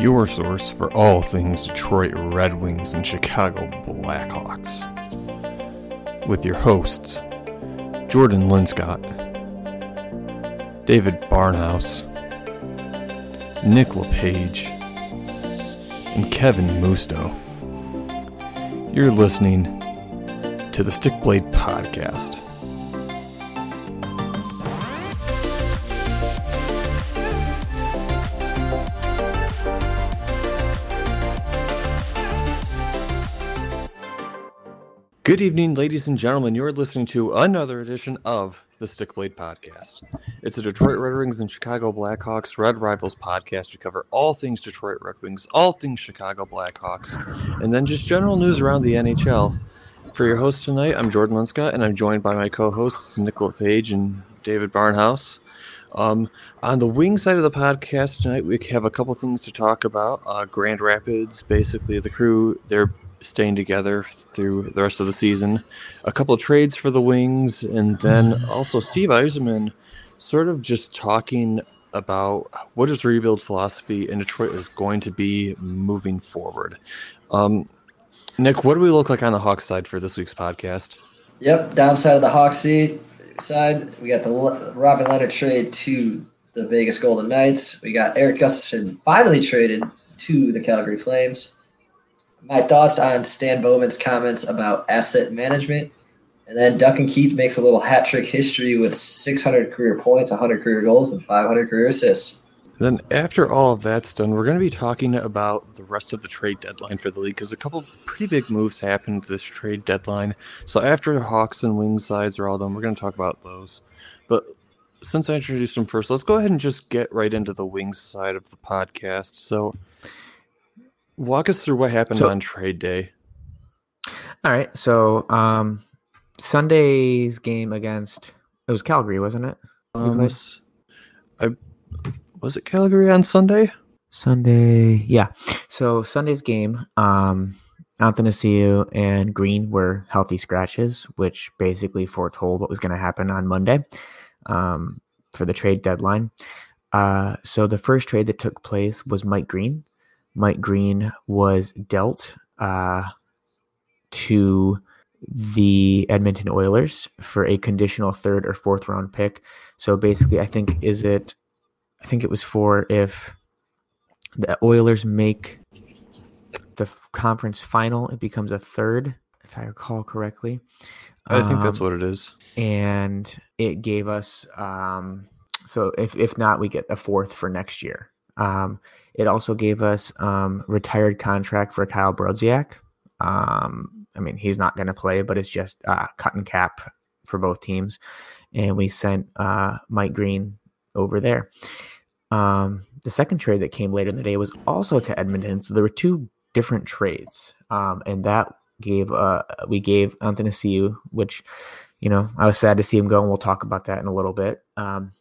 your source for all things Detroit Red Wings and Chicago Blackhawks. With your hosts, Jordan Linscott, David Barnhouse, Nick LePage, and Kevin Musto. You're listening to the Stickblade Podcast. Good evening, ladies and gentlemen. You're listening to another edition of the Stickblade Podcast. It's a Detroit Red Wings and Chicago Blackhawks Red Rivals podcast. We cover all things Detroit Red Wings, all things Chicago Blackhawks, and then just general news around the NHL. For your host tonight, I'm Jordan Linscott, and I'm joined by my co-hosts Nick LePage and David Barnhouse. Um, on the wing side of the podcast tonight, we have a couple things to talk about. Uh, Grand Rapids, basically the crew, they're staying together through the rest of the season. A couple of trades for the Wings, and then also Steve Yzerman sort of just talking about what his rebuild philosophy in Detroit is going to be moving forward. Um, Nick, what do we look like on the Hawks side for this week's podcast? Yep, downside of the Hawks seat side, we got the Robin Lehner trade to the Vegas Golden Knights. We got Erik Gustafsson finally traded to the Calgary Flames my thoughts on Stan Bowman's comments about asset management. And then Duncan Keith makes a little hat trick history with 600 career points, 100 career goals, and 500 career assists. Then, after all of that's done, we're going to be talking about the rest of the trade deadline for the league because a couple pretty big moves happened this trade deadline. So, after the Hawks and Wings sides are all done, we're going to talk about those. But since I introduced them first, let's go ahead and just get right into the Wings side of the podcast. So, Walk us through what happened so, on trade day. All right. So um Sunday's game against it was Calgary, wasn't it? Um, I was it Calgary on Sunday? Sunday, yeah. So Sunday's game, um, Athanasiou and Green were healthy scratches, which basically foretold what was going to happen on Monday um, for the trade deadline. Uh, so the first trade that took place was Mike Green Mike Green was dealt uh, to the Edmonton Oilers for a conditional third or fourth round pick. So basically, I think is it, I think it was for if the Oilers make the conference final, it becomes a third, if I recall correctly. I think um, that's what it is. And it gave us, um, so if if not, we get a fourth for next year. Um, it also gave us um, retired contract for Kyle Brodziak. Um, I mean, he's not going to play, but it's just uh, cut and cap for both teams. And we sent uh, Mike Green over there. Um, the second trade that came later in the day was also to Edmonton. So there were two different trades, um, and that gave uh, we gave Athanasiou, which you know I was sad to see him go, and we'll talk about that in a little bit. Um,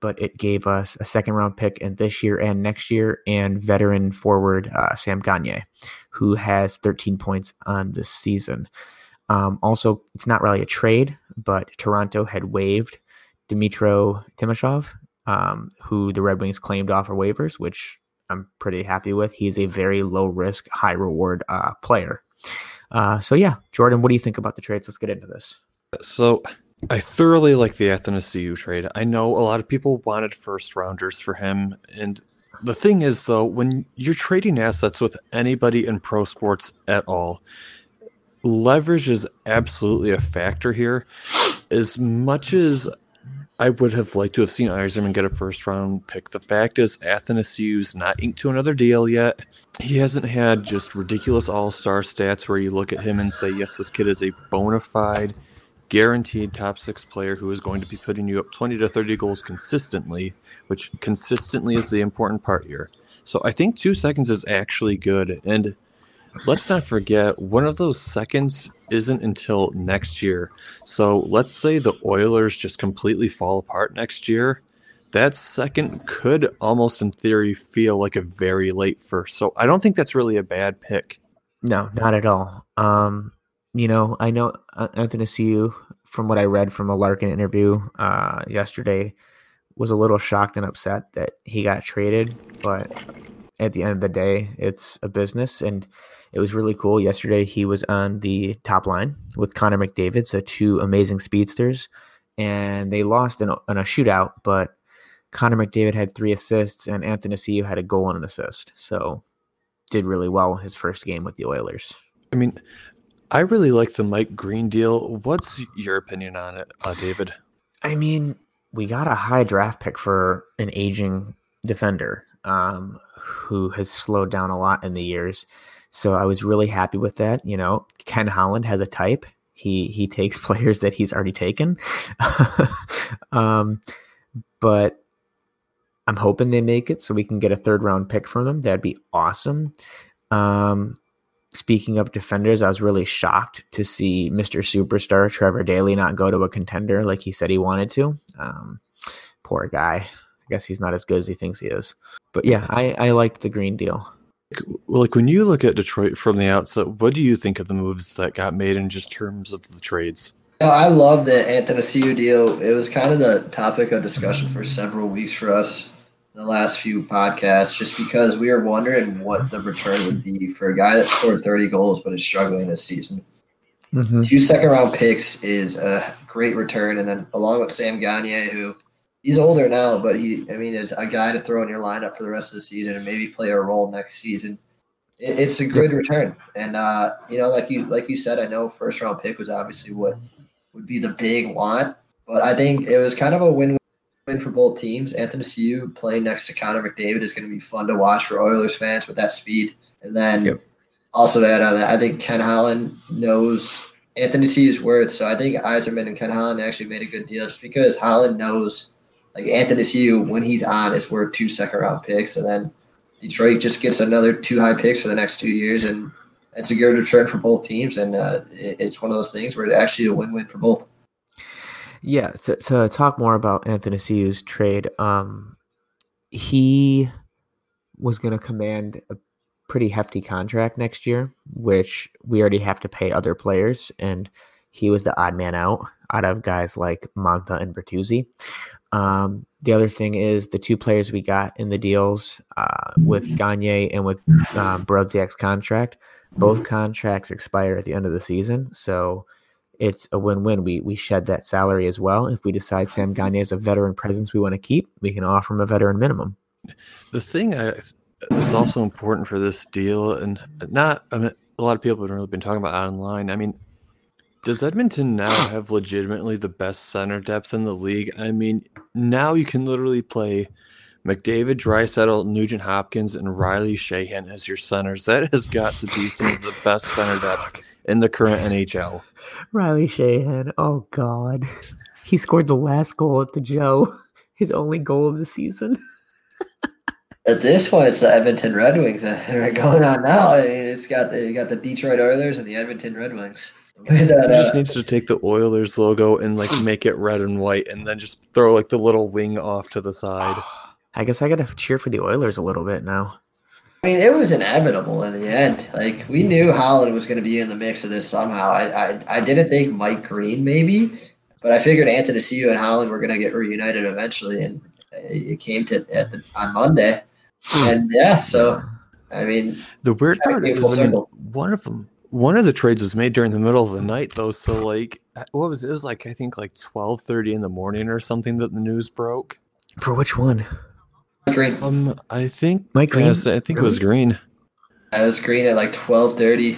but it gave us a second round pick in this year and next year, and veteran forward uh, Sam Gagner, who has 13 points on this season. Um, also, it's not really a trade, but Toronto had waived Dmytro Timashov, um, who the Red Wings claimed off of waivers, which I'm pretty happy with. He's a very low risk, high reward uh, player. Uh, so, yeah, Jordan, what do you think about the trades? Let's get into this. So, I thoroughly like the Athanasiou trade. I know a lot of people wanted first rounders for him. And the thing is, though, when you're trading assets with anybody in pro sports at all, leverage is absolutely a factor here. As much as I would have liked to have seen Yzerman get a first round pick, the fact is Athanasiou's not inked to another deal yet. He hasn't had just ridiculous all star stats where you look at him and say, yes, this kid is a bona fide guaranteed top six player who is going to be putting you up 20 to 30 goals consistently, which consistently is the important part here. So I think two seconds is actually good. And let's not forget, one of those seconds isn't until next year. So let's say the Oilers just completely fall apart next year. That second could almost, in theory, feel like a very late first. So I don't think that's really a bad pick. No, not at all. Um, you know, I know uh, Athanasiou, from what I read from a Larkin interview uh, yesterday, was a little shocked and upset that he got traded. But at the end of the day, it's a business, and it was really cool. Yesterday, he was on the top line with Connor McDavid, so two amazing speedsters, and they lost in a, in a shootout, but Connor McDavid had three assists, and Athanasiou had a goal and an assist. So did really well his first game with the Oilers. I mean, I really like the Mike Green deal. What's your opinion on it, uh, David? I mean, we got a high draft pick for an aging defender um, who has slowed down a lot in the years. So I was really happy with that. You know, Ken Holland has a type. He he takes players that he's already taken. um, but I'm hoping they make it so we can get a third round pick from them. That'd be awesome. Um, speaking of defenders, I was really shocked to see Mr. Superstar Trevor Daley not go to a contender like he said he wanted to. Um, poor guy. I guess he's not as good as he thinks he is. But yeah, I, I liked the green deal. Like when you look at Detroit from the outset, what do you think of the moves that got made in just terms of the trades? I love the Athanasiou deal. It was kind of the topic of discussion for several weeks for us the last few podcasts just because we are wondering what the return would be for a guy that scored 30 goals but is struggling this season. Mm-hmm. Two second round picks is a great return. And then along with Sam Gagner, who he's older now, but he, I mean, is a guy to throw in your lineup for the rest of the season and maybe play a role next season. It, it's a good return. And, uh, you know, like you, like you said, I know first round pick was obviously what would be the big want, but I think it was kind of a win win for both teams. Athanasiou playing next to Connor McDavid is going to be fun to watch for Oilers fans with that speed. And then yep. also to add on that, I think Ken Holland knows Athanasiou's worth. So I think Yzerman and Ken Holland actually made a good deal just because Holland knows like Athanasiou when he's on is worth two second round picks. And then Detroit just gets another two high picks for the next two years. And it's a good return for both teams. And uh, it's one of those things where it's actually a win win for both. Yeah, to, to talk more about Athanasiou's trade, um, he was going to command a pretty hefty contract next year, which we already have to pay other players, and he was the odd man out out of guys like Mantha and Bertuzzi. Um, the other thing is the two players we got in the deals uh, with Gagner and with um, Brodziak's contract. Both contracts expire at the end of the season, so it's a win-win. We we shed that salary as well. If we decide Sam Gagner is a veteran presence we want to keep, we can offer him a veteran minimum. The thing I, that's also important for this deal, and not I mean, a lot of people have really been talking about online. I mean, does Edmonton now have legitimately the best center depth in the league? I mean, now you can literally play McDavid, Draisaitl, Nugent Hopkins, and Riley Sheahan as your centers. That has got to be some of the best center depth in the current NHL. Riley Sheahan, oh god, he scored the last goal at the Joe, his only goal of the season. At this point, it's the Edmonton Red Wings that are going on now. I mean, it's got the you got the Detroit Oilers and the Edmonton Red Wings. That, uh, just needs to take the Oilers logo and like make it red and white, and then just throw like the little wing off to the side. I guess I got to cheer for the Oilers a little bit now. I mean, it was inevitable in the end. Like we knew Holland was going to be in the mix of this somehow. I, I, I didn't think Mike Green maybe, but I figured Athanasiou and Holland were going to get reunited eventually, and it came to at the, on Monday. And yeah, so I mean, the weird part is I mean, one of them, one of the trades was made during the middle of the night though. So like, what was it? it was like I think like twelve thirty in the morning or something that the news broke. For which one? Green. Um, I think Mike Green. I think really? it was Green. I was Green at like twelve thirty.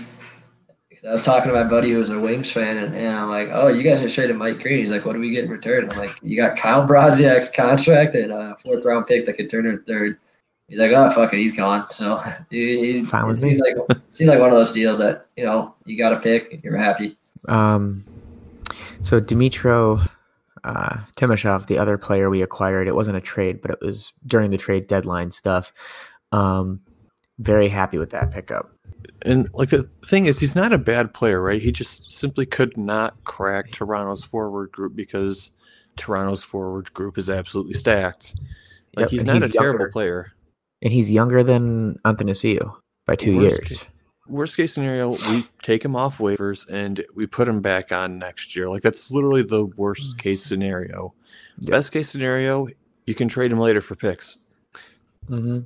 I was talking to my buddy who was a Wings fan, and, and I'm like, "Oh, you guys are trading Mike Green." He's like, "What do we get in return?" I'm like, "You got Kyle Brodziak's contract and a fourth round pick that could turn her third. He's like, "Oh, fuck it, he's gone." So it, it, it seemed like seemed like one of those deals that you know you got to pick. You're happy. Um, so Dmytro uh, Timashov, the other player we acquired, it wasn't a trade, but it was during the trade deadline stuff. Um, very happy with that pickup. And like the thing is, he's not a bad player, right? He just simply could not crack Toronto's forward group because Toronto's forward group is absolutely stacked. Like yep, he's not he's a younger. terrible player, and he's younger than Ciu by two Worst years worst case scenario, we take him off waivers and we put him back on next year. Like that's literally the worst mm. case scenario. Yep. Best case scenario, you can trade him later for picks. Mm-hmm.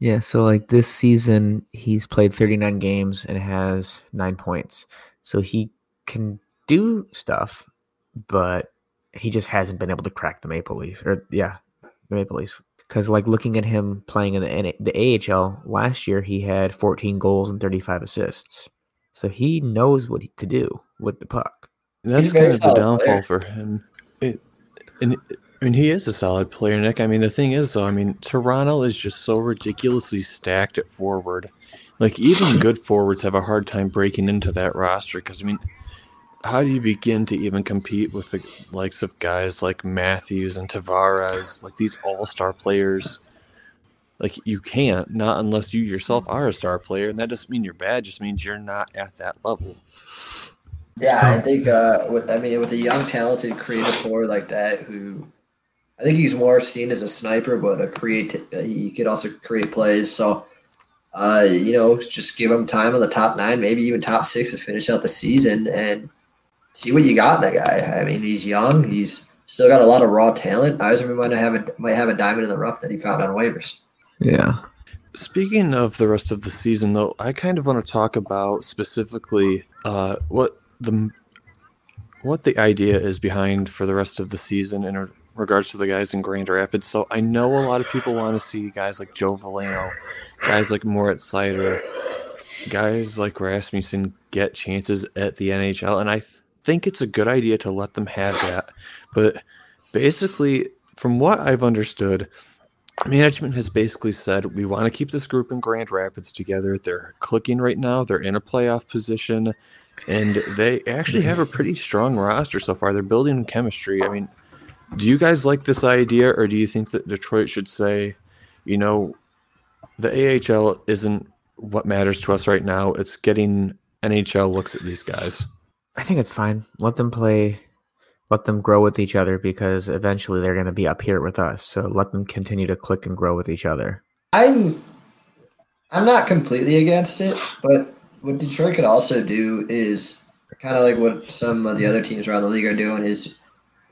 Yeah, so like this season, he's played 39 games and has nine points. So he can do stuff, but he just hasn't been able to crack the Maple Leaf. Or yeah, the Maple Leafs. Because like looking at him playing in the the AHL last year, he had 14 goals and 35 assists. So he knows what to do with the puck. And that's kind of the downfall player. for him. It, and I mean, he is a solid player, Nick. I mean, the thing is, though, I mean, Toronto is just so ridiculously stacked at forward. Like, even good forwards have a hard time breaking into that roster because, I mean, how do you begin to even compete with the likes of guys like Matthews and Tavares, like these all star players? Like, you can't, not unless you yourself are a star player. And that doesn't mean you're bad, just means you're not at that level. Yeah, I think, uh, with, I mean, with a young, talented, creative forward like that who I think he's more seen as a sniper, but a create. He could also create plays. So, uh, you know, just give him time on the top nine, maybe even top six to finish out the season, and see what you got in that guy. I mean, he's young. He's still got a lot of raw talent. Yzerman might have a might have a diamond in the rough that he found on waivers. Yeah. Speaking of the rest of the season, though, I kind of want to talk about specifically uh, what the what the idea is behind for the rest of the season in regards to the guys in Grand Rapids. So I know a lot of people want to see guys like Joe Veleno, guys like Moritz Seider, guys like Rasmussen get chances at the NHL, and I think it's a good idea to let them have that. But basically, from what I've understood, management has basically said we want to keep this group in Grand Rapids together. They're clicking right now. They're in a playoff position, and they actually have a pretty strong roster so far. They're building chemistry. I mean do you guys like this idea, or do you think that Detroit should say, you know, the AHL isn't what matters to us right now? It's getting NHL looks at these guys. I think it's fine. Let them play, let them grow with each other because eventually they're going to be up here with us. So let them continue to click and grow with each other. I'm, I'm not completely against it, but what Detroit could also do is kind of like what some of the other teams around the league are doing is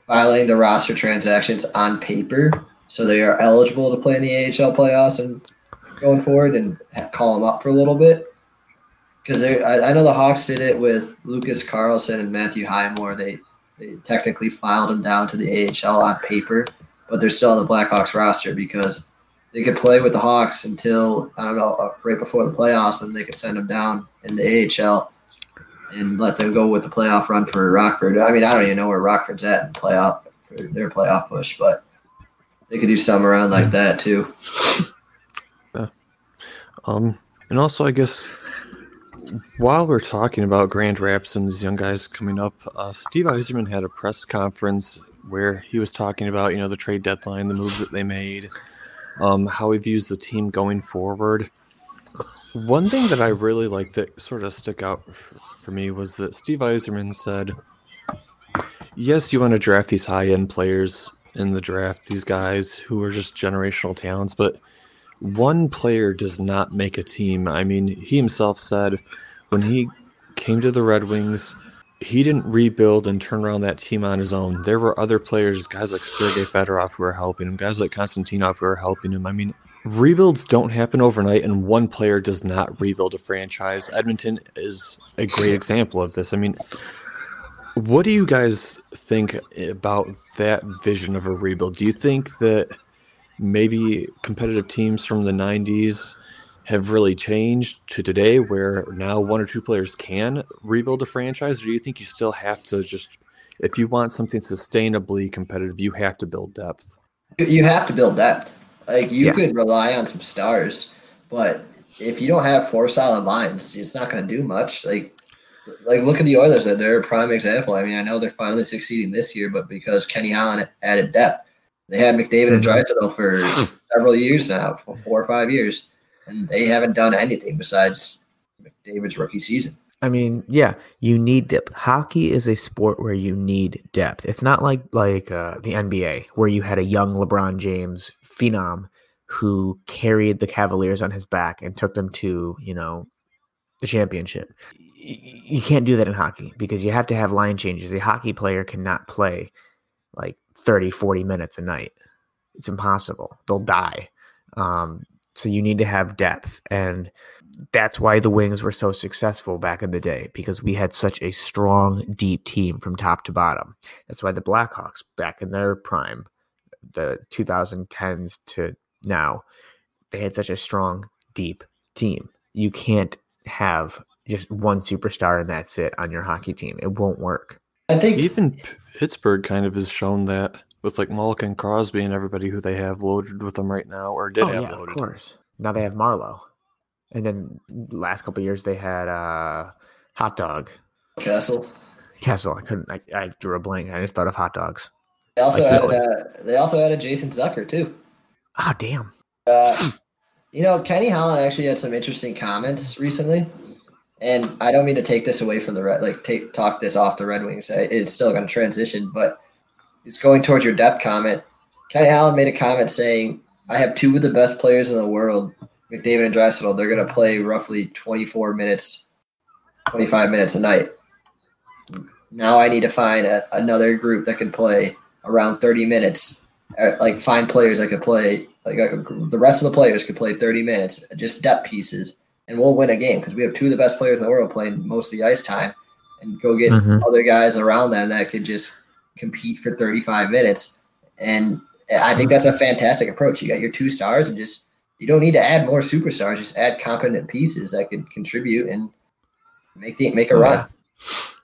filing the roster transactions on paper so they are eligible to play in the AHL playoffs and going forward and call them up for a little bit. Because I, I, know the Hawks did it with Lucas Carlsson and Matthew Highmore. They they technically filed them down to the AHL on paper, but they're still on the Blackhawks roster because they could play with the Hawks until I don't know uh, right before the playoffs, and they could send them down in the AHL and let them go with the playoff run for Rockford. I mean, I don't even know where Rockford's at in playoff for their playoff push, but they could do something around like that too. Yeah. Um, and also, I guess while we're talking about Grand Rapids and these young guys coming up, uh, Steve Yzerman had a press conference where he was talking about you know the trade deadline, the moves that they made, um, how he views the team going forward. One thing that I really like that sort of stuck out for me was that Steve Yzerman said, "Yes, you want to draft these high-end players in the draft, these guys who are just generational talents, but one player does not make a team." I mean, he himself said when he came to the Red Wings, he didn't rebuild and turn around that team on his own. There were other players, guys like Sergei Fedorov, who were helping him, guys like Konstantinov, who were helping him. I mean, rebuilds don't happen overnight, and one player does not rebuild a franchise. Edmonton is a great example of this. I mean, what do you guys think about that vision of a rebuild? Do you think that maybe competitive teams from the 90s have really changed to today where now one or two players can rebuild a franchise? Or do you think you still have to just, if you want something sustainably competitive, you have to build depth? You have to build depth. Like you yeah. could rely on some stars, but if you don't have four solid lines, it's not going to do much. Like, like look at the Oilers; they're a prime example. I mean, I know they're finally succeeding this year, but because Kenny Holland added depth, they had McDavid and mm-hmm. For several years now, for four or five years, and they haven't done anything besides McDavid's rookie season. I mean, yeah, you need depth. Hockey is a sport where you need depth. It's not like like uh, the NBA where you had a young LeBron James phenom who carried the Cavaliers on his back and took them to, you know, the championship. You can't do that in hockey because you have to have line changes. A hockey player cannot play 30, 40 minutes a night. It's impossible. They'll die. Um, So you need to have depth. And that's why the Wings were so successful back in the day because we had such a strong, deep team from top to bottom. That's why the Blackhawks, back in their prime, the 2010s to now, they had such a strong, deep team. You can't have just one superstar and that's it on your hockey team. It won't work. I think Even Pittsburgh kind of has shown that with like Mulligan Crosby and everybody who they have loaded with them right now or did oh, have yeah, loaded. of course. Now they have Marleau. And then last couple years they had uh hot dog. Kessel. Kessel. I couldn't I, I drew a blank. I just thought of hot dogs. They also I feel added. Uh, they also added Jason Zucker too. Ah damn. Uh, you know, Kenny Holland actually had some interesting comments recently, and I don't mean to take this away from the Red, like take talk this off the Red Wings. It's still going to transition, but it's going towards your depth comment. Kenny Holland made a comment saying, "I have two of the best players in the world, McDavid and Draisaitl. They're going to play roughly 24 minutes, 25 minutes a night. Now I need to find a, another group that can play around 30 minutes, uh, like find players that could play like uh, the rest of the players could play 30 minutes, just depth pieces, and we'll win a game because we have two of the best players in the world playing most of the ice time, and go get Mhm. other guys around them that could just compete for 35 minutes. And I think that's a fantastic approach. You got your two stars, and just you don't need to add more superstars. Just add competent pieces that could contribute and make the make a Oh, run. yeah.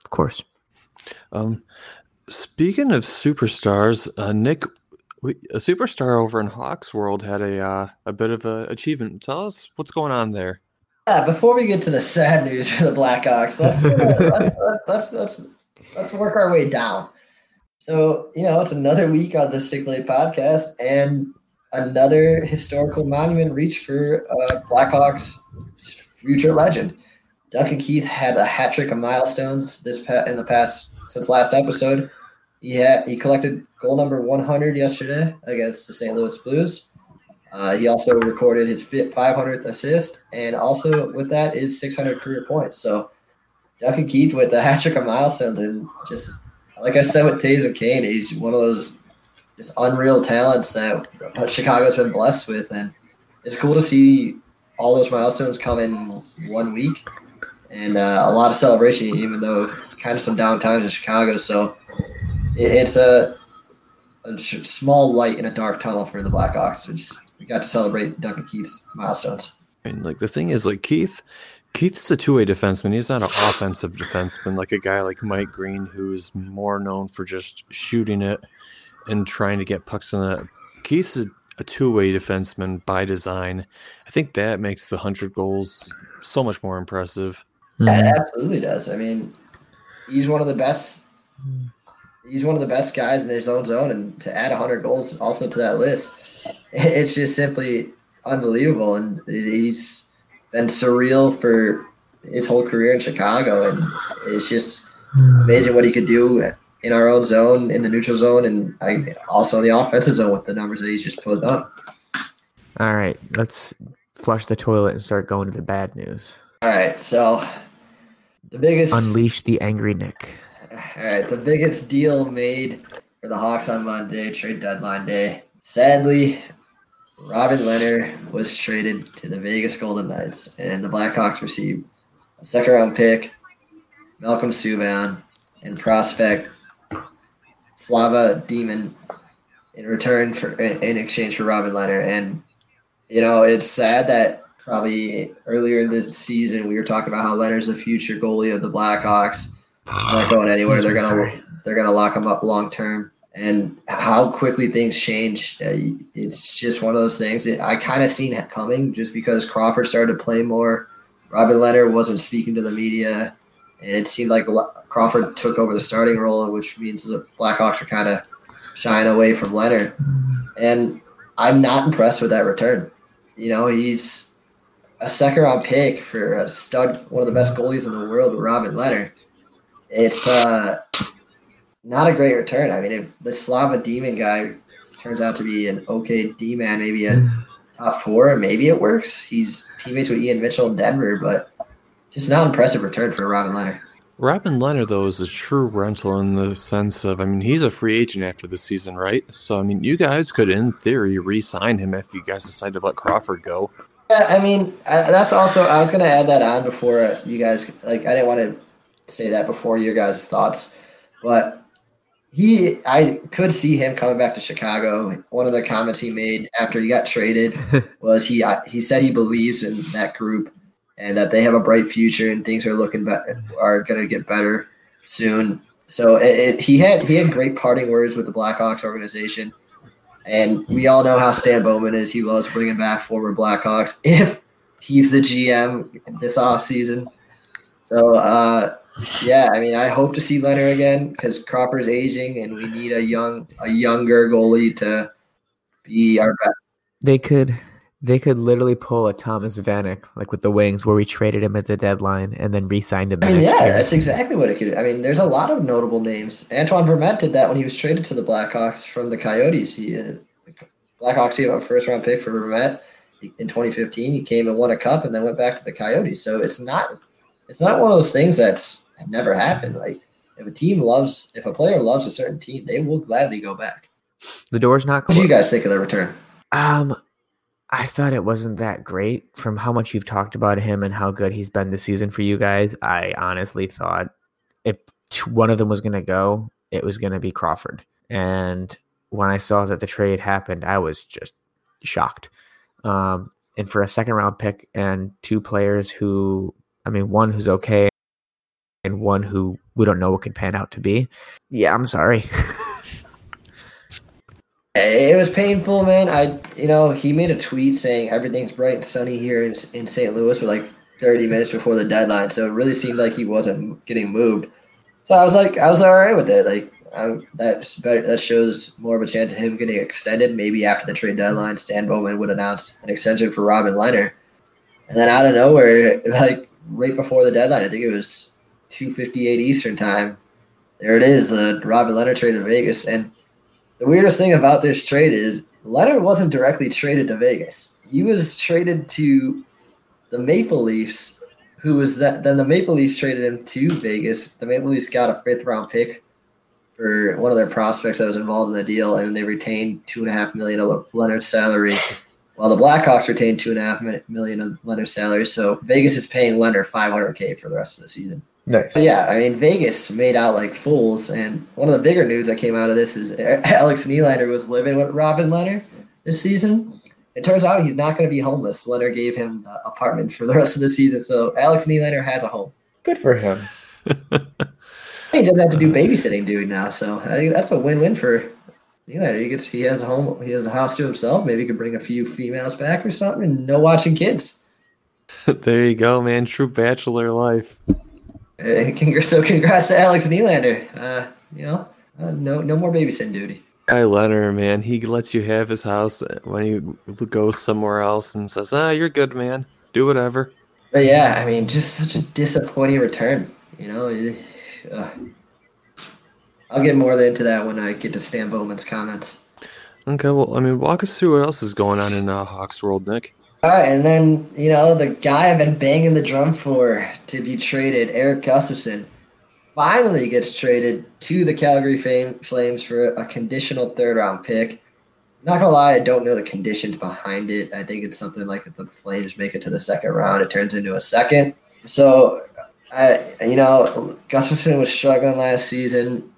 Of course. Um, speaking of superstars, uh, Nick, we, a superstar over in Hawks World had a uh, a bit of a achievement. Tell us what's going on there. Yeah, before we get to the sad news for the Blackhawks, let's uh, let's, let's let's let's work our way down. So you know, it's another week on the Stick Blade podcast, and another historical monument reached for uh, Blackhawks future legend. Duncan Keith had a hat trick of milestones this pa- in the past since last episode. He had he collected goal number 100 yesterday against the St. Louis Blues. Uh, he also recorded his 500th assist, and also with that is 600 career points. So Duncan Keith with the hat trick of milestones, and just like I said with Toews and Kane, he's one of those just unreal talents that Chicago's been blessed with, and it's cool to see all those milestones come in one week, and uh, a lot of celebration, even though kind of some downtimes in Chicago. So it, it's a, a small light in a dark tunnel for the Blackhawks. Just we got to celebrate Duncan Keith's milestones. And like the thing is, like Keith, Keith's a two way defenseman. He's not an offensive defenseman like a guy like Mike Green, who's more known for just shooting it and trying to get pucks in the. Keith's a, a two way defenseman by design. I think that makes the hundred goals so much more impressive. Yeah, Mhm. it absolutely does. I mean, he's one of the best. He's one of the best guys in his own zone, and to add 100 goals also to that list, it's just simply unbelievable. And he's been surreal for his whole career in Chicago, and it's just amazing what he could do in our own zone, in the neutral zone, and I, also in the offensive zone with the numbers that he's just put up. All right, let's flush the toilet and start going to the bad news. All right, so the biggest Unleash the angry Nick. All right, the biggest deal made for the Hawks on Monday, trade deadline day. Sadly, Robin Lehner was traded to the Vegas Golden Knights, and the Blackhawks received a second round pick, Malcolm Subban, and prospect Slava Demin in return for in exchange for Robin Lehner. And you know, it's sad that probably earlier in the season we were talking about how Lehner's the future goalie of the Blackhawks not going anywhere. They're gonna they're gonna lock him up long term. And how quickly things change, uh, it's just one of those things. That I kind of seen it coming just because Crawford started to play more. Robin Lehner wasn't speaking to the media, and it seemed like Crawford took over the starting role, which means the Blackhawks are kind of shying away from Lehner. And I'm not impressed with that return. You know, he's a second round pick for a stud, one of the best goalies in the world, Robin Lehner it's uh, not a great return. I mean, if the Slava Demin guy turns out to be an okay D man, maybe a top four, maybe it works. He's teammates with Ian Mitchell in Denver, but just not impressive return for Robin Lehner. Robin Lehner, though, is a true rental in the sense of, I mean, he's a free agent after the season, right? So, I mean, you guys could, in theory, re sign him if you guys decide to let Crawford go. Yeah, I mean, I, that's also. I was gonna add that on before you guys. Like, I didn't want to say that before your guys' thoughts, but he, I could see him coming back to Chicago. One of the comments he made after he got traded was he he said he believes in that group and that they have a bright future and things are looking better, are going to get better soon. So it, it, he had he had great parting words with the Blackhawks organization, and we all know how Stan Bowman is. He loves bringing back former Blackhawks if he's the GM this off season. So uh, yeah, I mean, I hope to see Lehner again because Cropper's aging, and we need a young a younger goalie to be our best. They could they could literally pull a Thomas Vanek, like with the Wings, where we traded him at the deadline and then re-signed him. I mean, yeah, year. that's exactly what it could. I mean, there's a lot of notable names. Antoine Vermette did that when he was traded to the Blackhawks from the Coyotes. He uh, Blackhawks gave up a first round pick for Vermette in 2015. He came and won a cup, and then went back to the Coyotes. So it's not it's not one of those things that's never happened. Like if a team loves, if a player loves a certain team, they will gladly go back. The door's not closed. What do you guys think of the return? Um, I thought it wasn't that great from how much you've talked about him and how good he's been this season for you guys. I honestly thought if one of them was going to go, it was going to be Crawford. And when I saw that the trade happened, I was just shocked. Um, and for a second round pick and two players who, I mean, one who's okay and one who we don't know what could pan out to be. Yeah, I'm sorry. It was painful, man. I, you know, he made a tweet saying everything's bright and sunny here in, in St. Louis for like 30 minutes before the deadline. So it really seemed like he wasn't getting moved. So I was like, I was all right with it. Like I, that's better, that shows more of a chance of him getting extended. Maybe after the trade deadline, Stan Bowman would announce an extension for Robin Lehner. And then out of nowhere, like right before the deadline, I think it was 2:58 Eastern time. There it is, the Robin Lehner trade to Vegas, and the weirdest thing about this trade is Lehner wasn't directly traded to Vegas. He was traded to the Maple Leafs, who was that then the Maple Leafs traded him to Vegas. The Maple Leafs got a fifth round pick for one of their prospects that was involved in the deal, and they retained two and a half million of Lehner's salary, while the Blackhawks retained two and a half million of Lehner's salary. So Vegas is paying Lehner five hundred K for the rest of the season. Nice. But yeah, I mean Vegas made out like fools, and one of the bigger news that came out of this is Alex Nylander was living with Robin Lehner this season. It turns out he's not going to be homeless. Lehner gave him an apartment for the rest of the season, so Alex Nylander has a home. Good for him. he doesn't have to do babysitting dude now, so I think that's a win-win for Nylander. He gets he has a home, he has a house to himself. Maybe he could bring a few females back or something, and no watching kids. there you go, man. True bachelor life. Uh, so congrats to Alex Nylander. Uh, you know, uh, no no more babysitting duty. I let her, man. He lets you have his house when he goes somewhere else and says, "Ah, you're good, man. Do whatever." But yeah, I mean, just such a disappointing return. You know, uh, I'll get more into that when I get to Stan Bowman's comments. Okay, well, I mean, walk us through what else is going on in uh, Hawks World, Nick. All right, and then you know the guy I've been banging the drum for to be traded, Erik Gustafsson, finally gets traded to the Calgary Flames for a conditional third round pick. Not gonna lie, I don't know the conditions behind it. I think it's something like if the Flames make it to the second round, it turns into a second. So, I you know Gustafsson was struggling last season.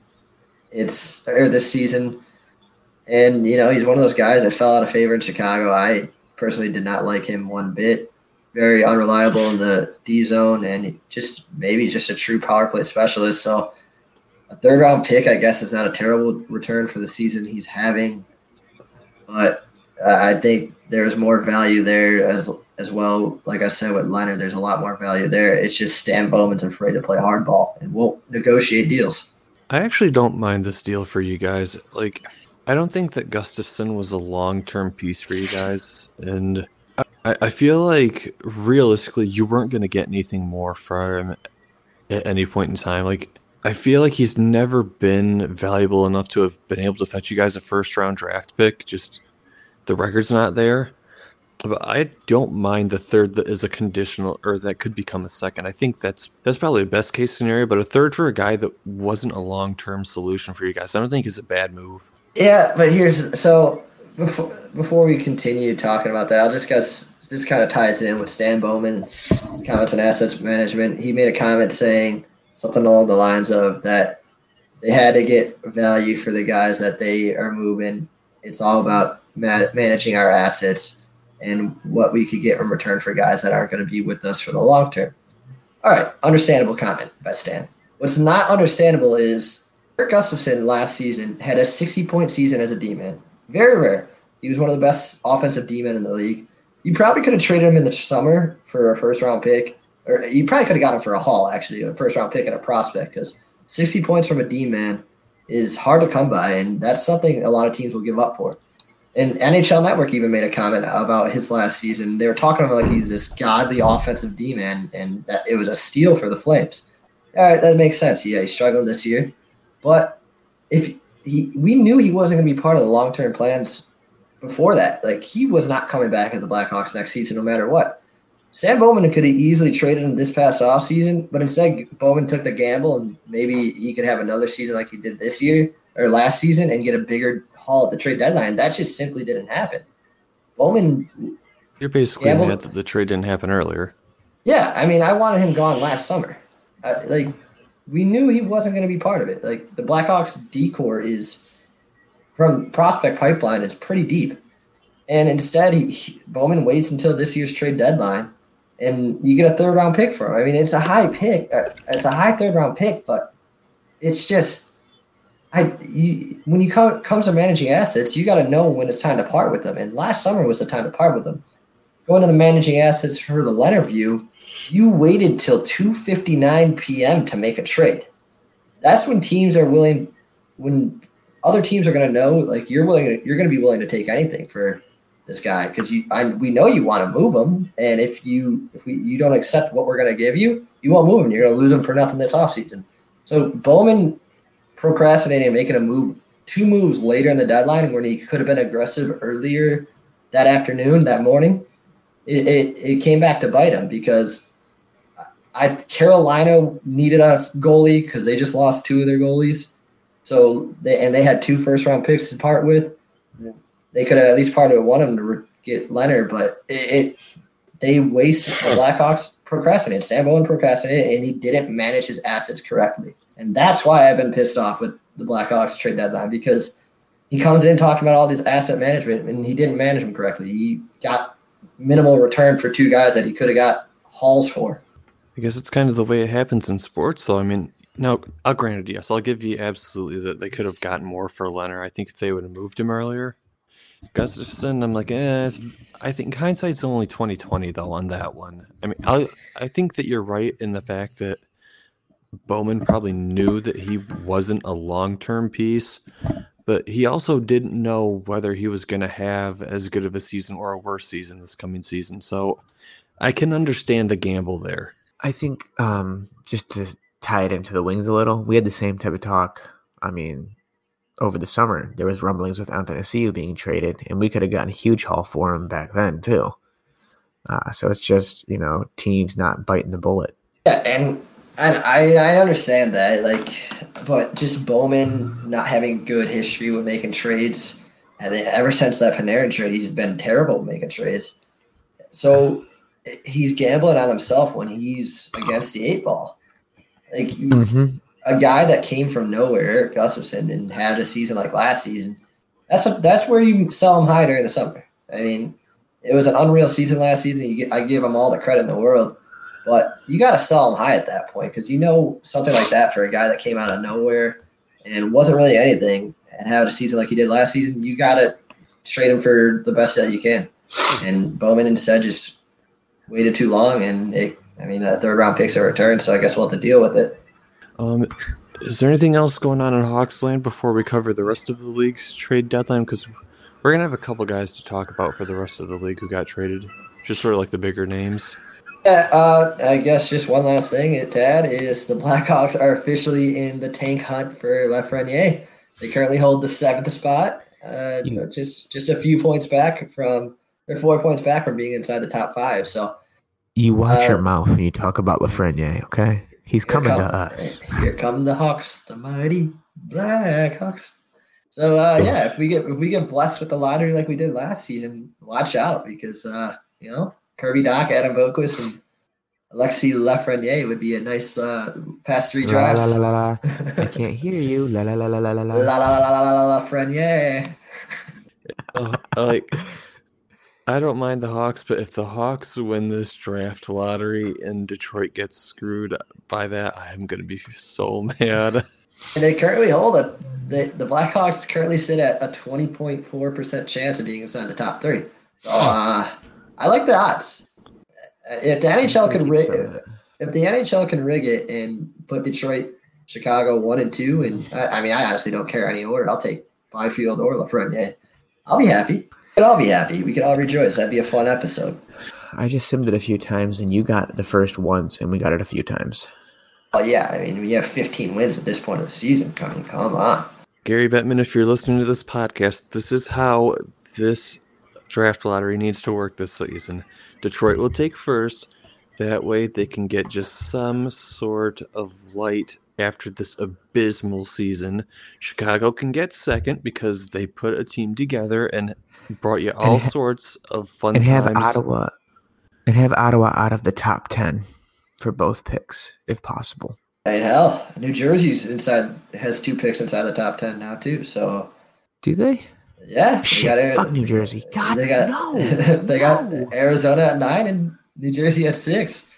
It's or this season, and you know he's one of those guys that fell out of favor in Chicago. I personally did not like him one bit. Very unreliable in the D zone and just maybe just a true power play specialist. So a third round pick, I guess, is not a terrible return for the season he's having. But uh, I think there's more value there as as well. Like I said with Lehner, there's a lot more value there. It's just Stan Bowman's afraid to play hardball and won't negotiate deals. I actually don't mind this deal for you guys. Like I don't think that Gustafsson was a long term piece for you guys, and I, I feel like realistically you weren't going to get anything more from him at any point in time. Like I feel like he's never been valuable enough to have been able to fetch you guys a first round draft pick. Just the record's not there. But I don't mind the third that is a conditional or that could become a second. I think that's that's probably a best case scenario. But a third for a guy that wasn't a long term solution for you guys, I don't think is a bad move. Yeah, but here's so before before we continue talking about that, I'll just guess this kind of ties in with Stan Bowman, comments on assets management. He made a comment saying something along the lines of that they had to get value for the guys that they are moving. It's all about ma- managing our assets and what we could get in return for guys that aren't going to be with us for the long term. All right, understandable comment by Stan. What's not understandable is Erik Gustafsson last season had a 60 point season as a D man. Very rare. He was one of the best offensive D men in the league. You probably could have traded him in the summer for a first round pick, or you probably could have got him for a haul, actually, a first round pick and a prospect, because 60 points from a D man is hard to come by, and that's something a lot of teams will give up for. And NHL Network even made a comment about his last season. They were talking about like he's this godly offensive D man, and that it was a steal for the Flames. All right, that makes sense. Yeah, he struggled this year, but if he, we knew he wasn't going to be part of the long term plans before that. Like he was not coming back at the Blackhawks next season, no matter what. Stan Bowman could have easily traded him this past offseason, but instead Bowman took the gamble and maybe he could have another season like he did this year or last season and get a bigger haul at the trade deadline. That just simply didn't happen. Bowman. You're basically gambled. mad that the trade didn't happen earlier. Yeah, I mean, I wanted him gone last summer. Like, we knew he wasn't going to be part of it. Like, the Blackhawks D corps is from prospect pipeline. It's pretty deep, and instead, he, he Bowman waits until this year's trade deadline, and you get a third round pick for him. I mean, it's a high pick. Uh, it's a high third round pick, but it's just I you, when you come comes to managing assets, you got to know when it's time to part with them. And last summer was the time to part with them. Going to the managing assets for the letter view, you waited till 2:59 p.m. to make a trade. That's when teams are willing, when other teams are going to know, like you're willing, to, you're going to be willing to take anything for this guy because you, I, we know you want to move him, and if you, if we, you don't accept what we're going to give you, you won't move him. You're going to lose him for nothing this offseason. So Bowman procrastinating making a move two moves later in the deadline when he could have been aggressive earlier that afternoon, that morning, it, it, it came back to bite him because I Carolina needed a goalie because they just lost two of their goalies. So they and they had two first round picks to part with. They could have at least parted with one of them to get Lehner, but it, it they wasted the Blackhawks procrastinated. Stan Bowman procrastinated, and he didn't manage his assets correctly. And that's why I've been pissed off with the Blackhawks trade deadline because he comes in talking about all this asset management and he didn't manage them correctly. He got minimal return for two guys that he could have got hauls for. I guess it's kind of the way it happens in sports. So I mean, no, I'll granted, yes, I'll give you absolutely that they could have gotten more for Lehner. I think if they would have moved him earlier, Gustafsson, I'm like, eh. I think hindsight's only 2020 though on that one. I mean, I I think that you're right in the fact that Bowman probably knew that he wasn't a long term piece, but he also didn't know whether he was going to have as good of a season or a worse season this coming season. So I can understand the gamble there. I think um, just to tie it into the wings a little, we had the same type of talk. I mean, over the summer, there was rumblings with Athanasiou being traded, and we could have gotten a huge haul for him back then too. Uh, so it's just you know teams not biting the bullet. Yeah, and and I, I understand that, like, but just Bowman not having good history with making trades, and ever since that Panarin trade, he's been terrible making trades. So he's gambling on himself when he's against the eight ball. Like mm-hmm. a guy that came from nowhere, Erik Gustafsson, and had a season like last season. That's a, that's where you sell him high during the summer. I mean, it was an unreal season last season. Get, I give him all the credit in the world but you got to sell him high at that point because you know something like that for a guy that came out of nowhere and wasn't really anything and having a season like he did last season, you got to trade him for the best that you can. And Bowman and instead just waited too long, and it, I mean, a third round picks are returned, so I guess we'll have to deal with it. Um, is there anything else going on in Hawksland before we cover the rest of the league's trade deadline? Because we're gonna have a couple guys to talk about for the rest of the league who got traded, just sort of like the bigger names. Yeah, uh, I guess just one last thing to add is the Blackhawks are officially in the tank hunt for Lafreniere. They currently hold the seventh spot, uh, just just a few points back from. They're four points back from being inside the top five. So you watch uh, your mouth when you talk about Lafreniere. Okay, he's coming come, to us. Here come the Hawks, the mighty Blackhawks. So uh, yeah, if we get if we get blessed with the lottery like we did last season, watch out because uh, you know Kirby Dach, Adam Boqvist, and Alexi Lafreniere would be a nice uh, past three La, drives. la, la, la, la. I can't hear you. La la la la la la La la. la la la la la la Lafreniere. Uh, like, I don't mind the Hawks, but if the Hawks win this draft lottery and Detroit gets screwed by that, I'm gonna be so mad. And they currently hold a the, the Blackhawks currently sit at a twenty point four percent chance of being inside the top three. So uh, I like the odds. Uh, if the NHL can rig, if the NHL can rig it and put Detroit, Chicago one and two, and I, I mean I honestly don't care any order. I'll take Byfield or Lafreniere. I'll be happy. We could all be happy. We could all rejoice. That'd be a fun episode. I just simmed it a few times, and you got the first once, and we got it a few times. Oh yeah, I mean we have 15 wins at this point of the season. Come, mean, come on. Gary Bettman, if you're listening to this podcast, this is how this draft lottery needs to work this season. Detroit will take first. That way they can get just some sort of light after this abysmal season. Chicago can get second because they put a team together and brought you all ha- sorts of fun And have. Ottawa, and have Ottawa out of the top ten for both picks, if possible. And hell, New Jersey's inside has two picks inside the top 10 now too. So Do they? Yeah, they Shit, fuck New Jersey. God, they got no. they got no. Arizona at nine and New Jersey at six.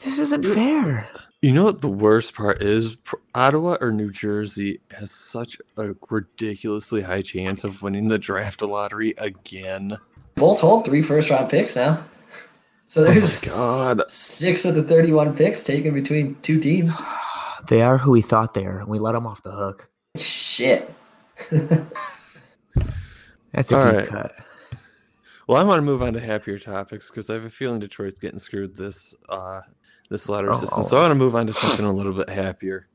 This isn't fair. You know what the worst part is? Ottawa or New Jersey has such a ridiculously high chance of winning the draft lottery again. Both hold three first round picks now. So Oh my there's god. six of the 31 picks taken between two teams. They are who we thought they are, and we let them off the hook. Shit. That's a All deep right. cut. Well, I want to move on to happier topics because I have a feeling Detroit's getting screwed this uh this lottery Oh, system. So I want to move on to something a little bit happier.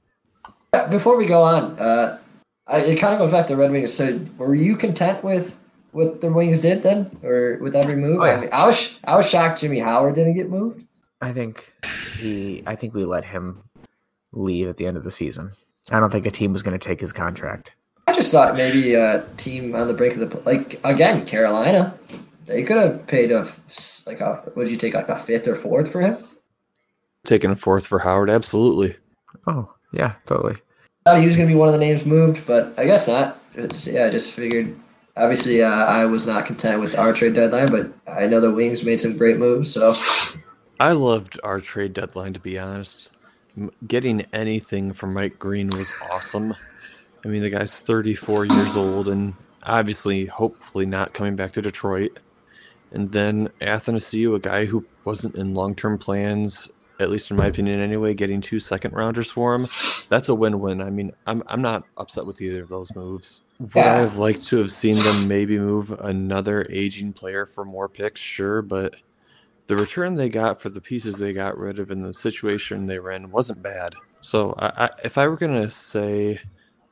Before we go on, uh, I, it kind of goes back to Red Wings. So, were you content with what the Wings did then, or with every move? Oh, yeah. I mean, I was I was shocked Jimmy Howard didn't get moved. I think he. I think we let him leave at the end of the season. I don't think a team was going to take his contract. I just thought maybe a team on the brink of the like again Carolina, they could have paid a like a what did you take like a fifth or fourth for him? Taking a fourth for Howard, absolutely. Oh yeah, totally. I thought he was going to be one of the names moved, but I guess not. It's, yeah, I just figured. Obviously, uh, I was not content with our trade deadline, but I know the Wings made some great moves. So I loved our trade deadline, to be honest. Getting anything from Mike Green was awesome. I mean, the guy's 34 years old and obviously, hopefully, not coming back to Detroit. And then Athanasiou, a guy who wasn't in long term plans, at least in my opinion anyway, getting two second rounders for him. That's a win win. I mean, I'm, I'm not upset with either of those moves. Would I have liked to have seen them maybe move another aging player for more picks? Sure, but the return they got for the pieces they got rid of and the situation they were in wasn't bad. So, I, I, if I were gonna say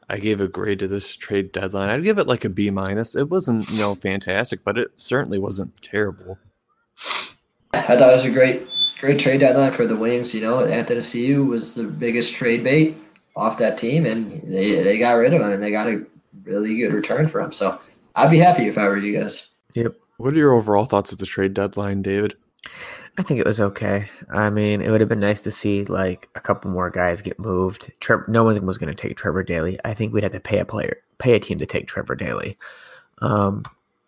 I gave a grade to this trade deadline, I'd give it like a B minus. It wasn't you know fantastic, but it certainly wasn't terrible. I thought it was a great, great trade deadline for the Wings. You know, Athanasiou was the biggest trade bait off that team, and they they got rid of him, and they got a really good return for him. So I'd be happy if I were you guys. Yep. What are your overall thoughts of the trade deadline, David? I think it was okay. I mean, it would have been nice to see like a couple more guys get moved. No one was going to take Trevor Daley. I think we'd have to pay a player, pay a team to take Trevor Daley. Um,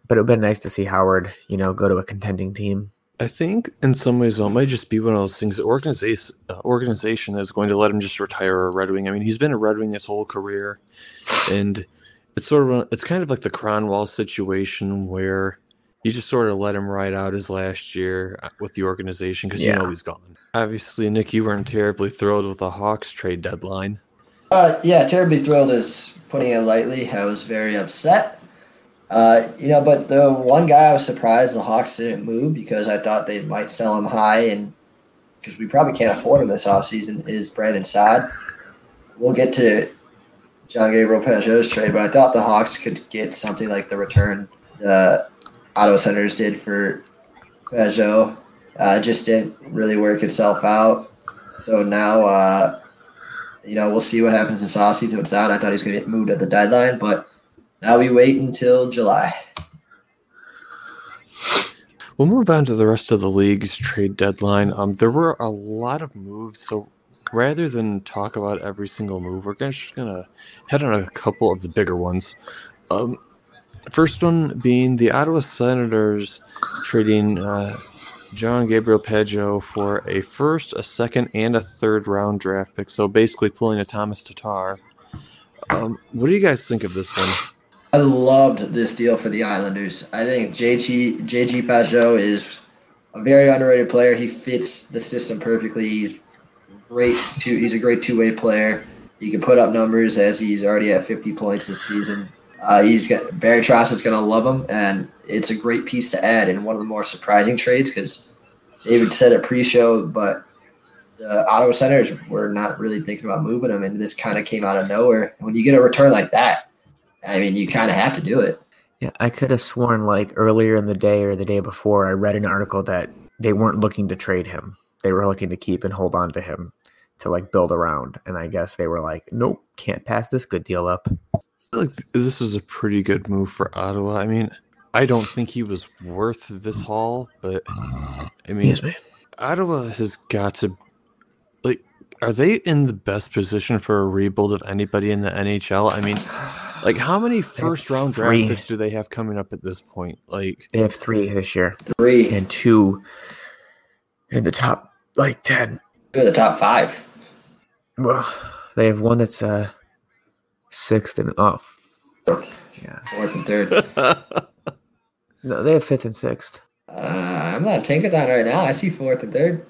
but it would have been nice to see Howard, you know, go to a contending team. I think in some ways though, it might just be one of those things. The organization uh, organization is going to let him just retire a Red Wing. I mean, he's been a Red Wing his whole career, and it's sort of a, it's kind of like the Kronwall situation where you just sort of let him ride out his last year uh, with the organization because you know he's gone. Obviously, Nick, you weren't terribly thrilled with the Hawks trade deadline. Uh, yeah, terribly thrilled is putting it lightly. I was very upset. Uh, you know, but the one guy I was surprised the Hawks didn't move because I thought they might sell him high, and because we probably can't afford him this offseason is Brandon Saad. We'll get to John Gabriel Pageau's trade, but I thought the Hawks could get something like the return the Ottawa Senators did for Pageau. Uh, just didn't really work itself out. So now, uh, you know, we'll see what happens in offseason with Saad. I thought he was going to get moved at the deadline, but Now we wait until July. We'll move on to the rest of the league's trade deadline. Um, there were a lot of moves, so rather than talk about every single move, we're just gonna head on a couple of the bigger ones. Um, first one being the Ottawa Senators trading uh, John Gabriel Pageau for a first, a second, and a third round draft pick. So basically, pulling a Tomas Tatar. Um, what do you guys think of this one? I loved this deal for the Islanders. I think JG JG Pageau is a very underrated player. He fits the system perfectly. He's great. Two, he's a great two way player. He can put up numbers as he's already at 50 points this season. Uh, he's got Barry Trotz is going to love him, and it's a great piece to add in one of the more surprising trades because David said it pre-show, but the Ottawa Senators were not really thinking about moving him, and this kind of came out of nowhere. When you get a return like that, I mean, you kind of have to do it. Yeah, I could have sworn like earlier in the day or the day before, I read an article that they weren't looking to trade him. They were looking to keep and hold on to him to like build around. And I guess they were like, nope, can't pass this good deal up. I feel like this is a pretty good move for Ottawa. I mean, I don't think he was worth this haul, but I mean, Yes. Ottawa has got to like. Are they in the best position for a rebuild of anybody in the NHL? I mean, like how many first round draft picks do they have coming up at this point? Like, They have three this year Three, and two in the top like 10. two of the top five. Well, they have one that's uh sixth and oh Fourth, yeah. fourth and third. No, they have fifth and sixth. Uh, I'm not Tankathon right now. I see fourth and third.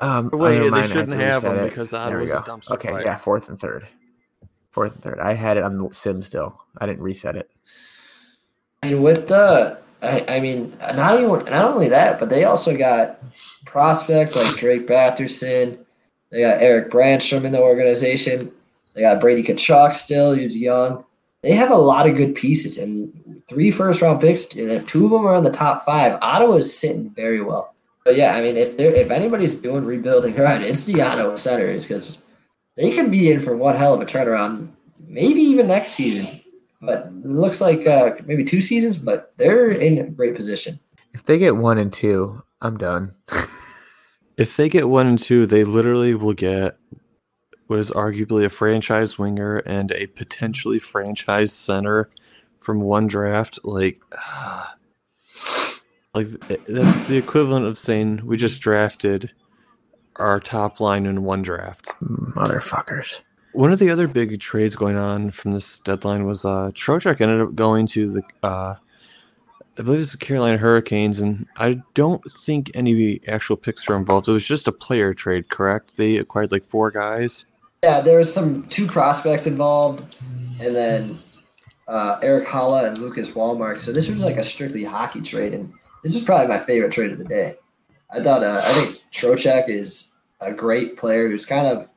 Um, Wait, never they mind, shouldn't have reset them it. because There we Ottawa's a go. dumpster Okay, fire. yeah, fourth and third. Fourth and third. I had it on the sim still. I didn't reset it. And with the, I, I mean, not even not only that, but they also got prospects like Drake Batherson. They got Erik Brannstrom in the organization. They got Brady Tkachuk still, who's young. They have a lot of good pieces and three first round picks. And two of them are in the top five. Ottawa's sitting very well. But yeah, I mean, if if anybody's doing rebuilding right, it's the Ottawa Senators because they could be in for one hell of a turnaround, maybe even next season. But it looks like uh, maybe two seasons, but they're in a great position. If they get one and two, I'm done. if they get one and two, they literally will get what is arguably a franchise winger and a potentially franchise center from one draft. Like, like that's the equivalent of saying we just drafted our top line in one draft. Motherfuckers. One of the other big trades going on from this deadline was uh Trocheck ended up going to the uh I believe it's the Carolina Hurricanes, and I don't think any actual picks were involved. It was just a player trade, correct? They acquired like four guys. Yeah, there was some two prospects involved, and then uh, Erik Haula and Lucas Wallmark. So this was like a strictly hockey trade, and this is probably my favorite trade of the day. I thought uh, I think Trocheck is a great player who's kind of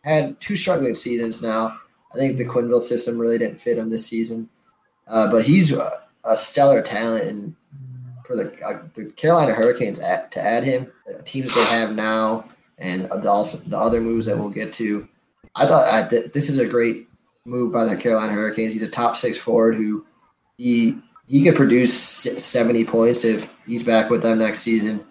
had two struggling seasons now. I think the Quenneville system really didn't fit him this season, uh, but he's a, a stellar talent. And for the uh, the Carolina Hurricanes at, to add him, the teams they have now, and the, also the other moves that we'll get to, I thought I, th- this is a great move by the Carolina Hurricanes. He's a top six forward who he he could produce seventy points if he's back with them next season.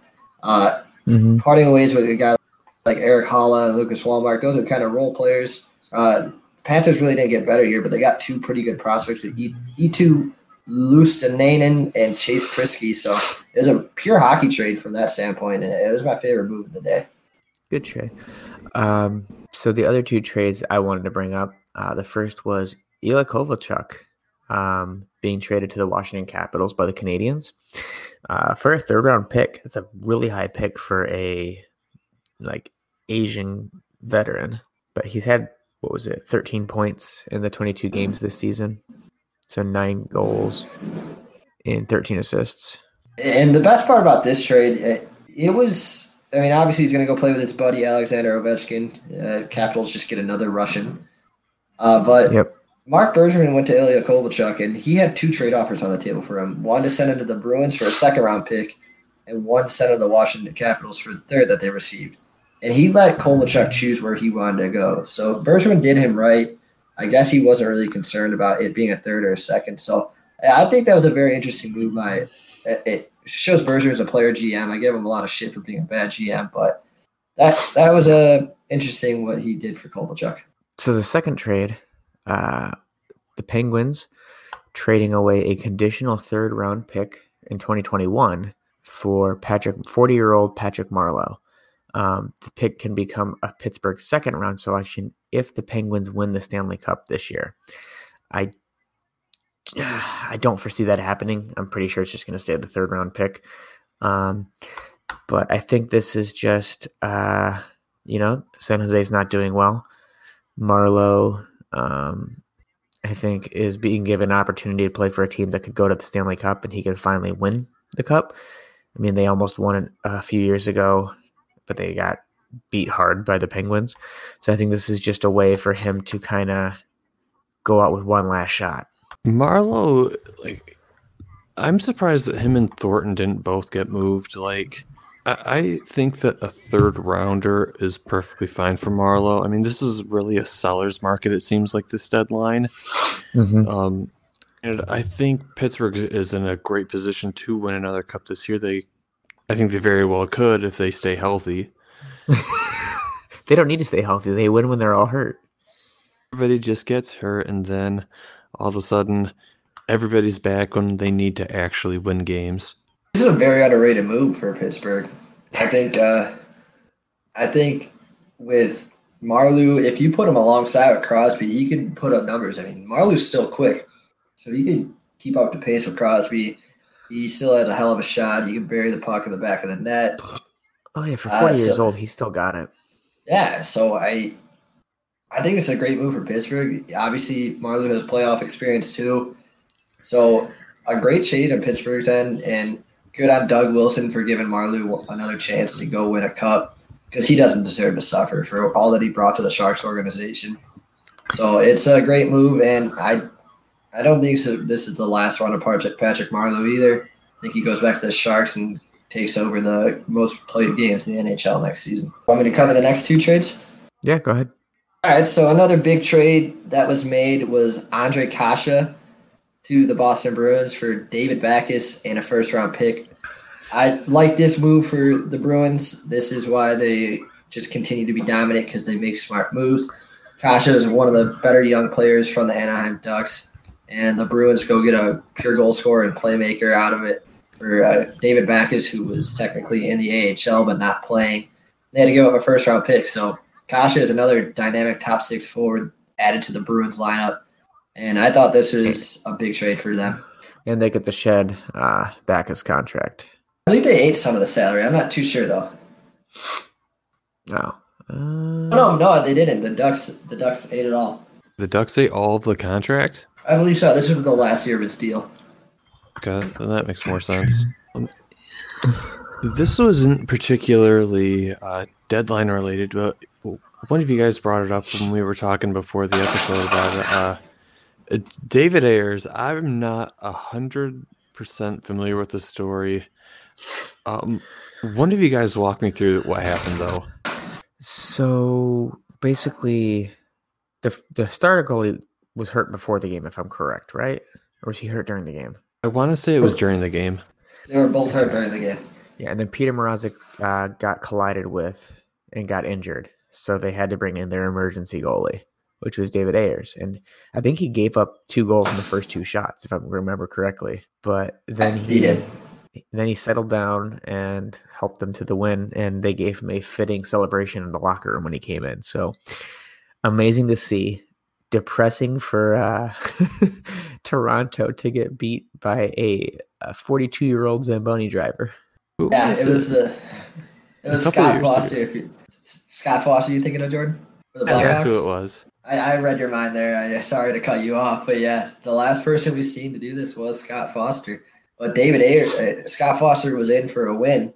Uh, Mm-hmm. parting ways with a guy like Erik Haula and Lucas Wallmark. Those are kind of role players. Uh, Panthers really didn't get better here, but they got two pretty good prospects with E E2 Luostarinen and Chase Priskie. So it was a pure hockey trade from that standpoint, and it was my favorite move of the day. Good trade. Um, so the other two trades I wanted to bring up, uh, the first was Ilya Kovalchuk um, being traded to the Washington Capitals by the Canadiens uh, for a third round pick. It's a really high pick for a like Asian veteran, but he's had what was it, 13 points in the 22 games this season, so nine goals and 13 assists. And the best part about this trade, it, it was. I mean, obviously he's going to go play with his buddy Alexander Ovechkin. Uh, Capitals just get another Russian, uh, but Yep. Marc Bergevin went to Ilya Kovalchuk, and he had two trade offers on the table for him. One to send him to the Bruins for a second round pick, and one to send him to the Washington Capitals for the third that they received. And he let Kovalchuk choose where he wanted to go. So Bergevin did him right. I guess he wasn't really concerned about it being a third or a second. So I think that was a very interesting move. My it shows Berger is a player GM. I give him a lot of shit for being a bad GM, but that that was a interesting what he did for Kovalchuk. So the second trade, uh, the Penguins trading away a conditional third round pick in 2021 for Patrick, 40 year old Patrick Marleau. Um, the pick can become a Pittsburgh second round selection if the Penguins win the Stanley Cup this year. I I don't foresee that happening. I'm pretty sure it's just going to stay the third round pick. Um, but I think this is just, uh, you know, San Jose is not doing well. Marleau, um, I think, is being given an opportunity to play for a team that could go to the Stanley Cup and he could finally win the cup. I mean, they almost won it a few years ago, but they got beat hard by the Penguins. So I think this is just a way for him to kind of go out with one last shot. Marleau, like, I'm surprised that him and Thornton didn't both get moved. Like, I, I think that a third rounder is perfectly fine for Marleau. I mean, this is really a seller's market. It seems like this deadline. Mm-hmm. Um, and I think Pittsburgh is in a great position to win another cup this year. They, I think they very well could if they stay healthy. they don't need to stay healthy. They win when they're all hurt. Everybody just gets hurt, and then all of a sudden, everybody's back when they need to actually win games. This is a very underrated move for Pittsburgh. I think. Uh, I think with Marleau, if you put him alongside with Crosby, he can put up numbers. I mean, Marleau's still quick, so he can keep up the pace with Crosby. He still has a hell of a shot. He can bury the puck in the back of the net. Oh yeah, for Uh, forty so- years old, he still got it. Yeah, so I I think it's a great move for Pittsburgh. Obviously, Marleau has playoff experience too. So a great trade in Pittsburgh's end, and good on Doug Wilson for giving Marleau another chance to go win a cup because he doesn't deserve to suffer for all that he brought to the Sharks organization. So it's a great move, and I I don't think so, this is the last run of Patrick Patrick Marleau either. I think he goes back to the Sharks and takes over the most played games in the NHL next season. Want me to cover the next two trades? Yeah, go ahead. All right, so another big trade that was made was Ondrej Kase to the Boston Bruins for David Backes and a first round pick. I like this move for the Bruins. This is why they just continue to be dominant because they make smart moves. Kase is one of the better young players from the Anaheim Ducks, and the Bruins go get a pure goal scorer and playmaker out of it for uh, David Backes, who was technically in the AHL but not playing. They had to give up a first round pick, so Kase is another dynamic top six forward added to the Bruins lineup. And I thought this was a big trade for them. And they get to shed uh, Backes contract. I believe they ate some of the salary. I'm not too sure though. Oh. Uh, Oh, no, no, they didn't. The Ducks the Ducks ate it all. The Ducks ate all of the contract. I believe so. This was the last year of his deal. Okay, then that makes more sense. This wasn't particularly uh, deadline related, but one of you guys brought it up when we were talking before the episode about it. Uh, David Ayres. I'm not a hundred percent familiar with the story. Um, one of you guys walk me through what happened, though. so basically, the the starter goalie was hurt before the game, if I'm correct, right? Or was he hurt during the game? I want to say it was during the game. They were both hurt during the game. Yeah, and then Petr Mrazek uh, got collided with and got injured, so they had to bring in their emergency goalie, which was David Ayres, and I think he gave up two goals in the first two shots, if I remember correctly. But then He did. then he settled down and helped them to the win, and they gave him a fitting celebration in the locker room when he came in. So amazing to see. Depressing for uh, Toronto to get beat by a 42 year old Zamboni driver. Yeah, it was uh, it was A couple Scott years Foster. If you, Scott Foster, you thinking of Jordan? For the Yeah, that's who it was. I, I read your mind there. I, sorry to cut you off, but yeah, the last person we've seen to do this was Scott Foster. But David Ayres, uh, Scott Foster was in for a win,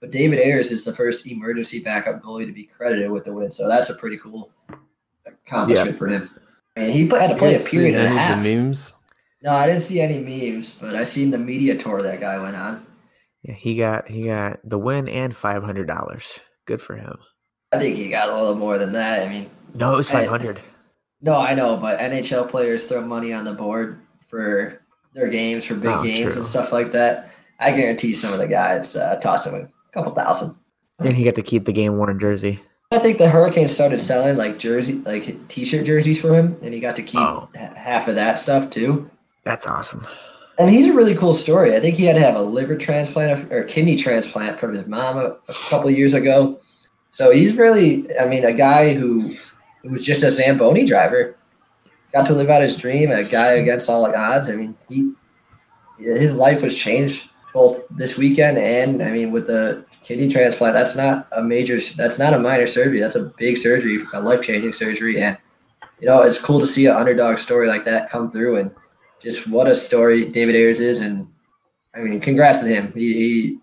but David Ayres is the first emergency backup goalie to be credited with the win. So that's a pretty cool accomplishment for him. And he put, had to You play a guys seen period and a any of half. the memes? No, I didn't see any memes, but I seen the media tour that guy went on. Yeah, he got he got the win and five hundred dollars. Good for him. I think he got a little more than that. I mean, No, it was five hundred. No, I know, but NHL players throw money on the board for their games, for big Oh, games true. and stuff like that. I guarantee some of the guys uh, toss him a couple thousand. And he got to keep the game worn jersey. I think the Hurricanes started selling like jersey, like t-shirt jerseys for him, and he got to keep Oh. half of that stuff too. That's awesome. And he's a really cool story. I think he had to have a liver transplant or kidney transplant from his mom a, a couple years ago. So he's really, I mean, a guy who, who was just a Zamboni driver, got to live out his dream. A guy against all odds. I mean, he his life was changed both this weekend and I mean with the kidney transplant. That's not a major. That's not a minor surgery. That's a big surgery, a life changing surgery. And you know, it's cool to see an underdog story like that come through and just what a story David Ayres is, and I mean, congrats to him. He, he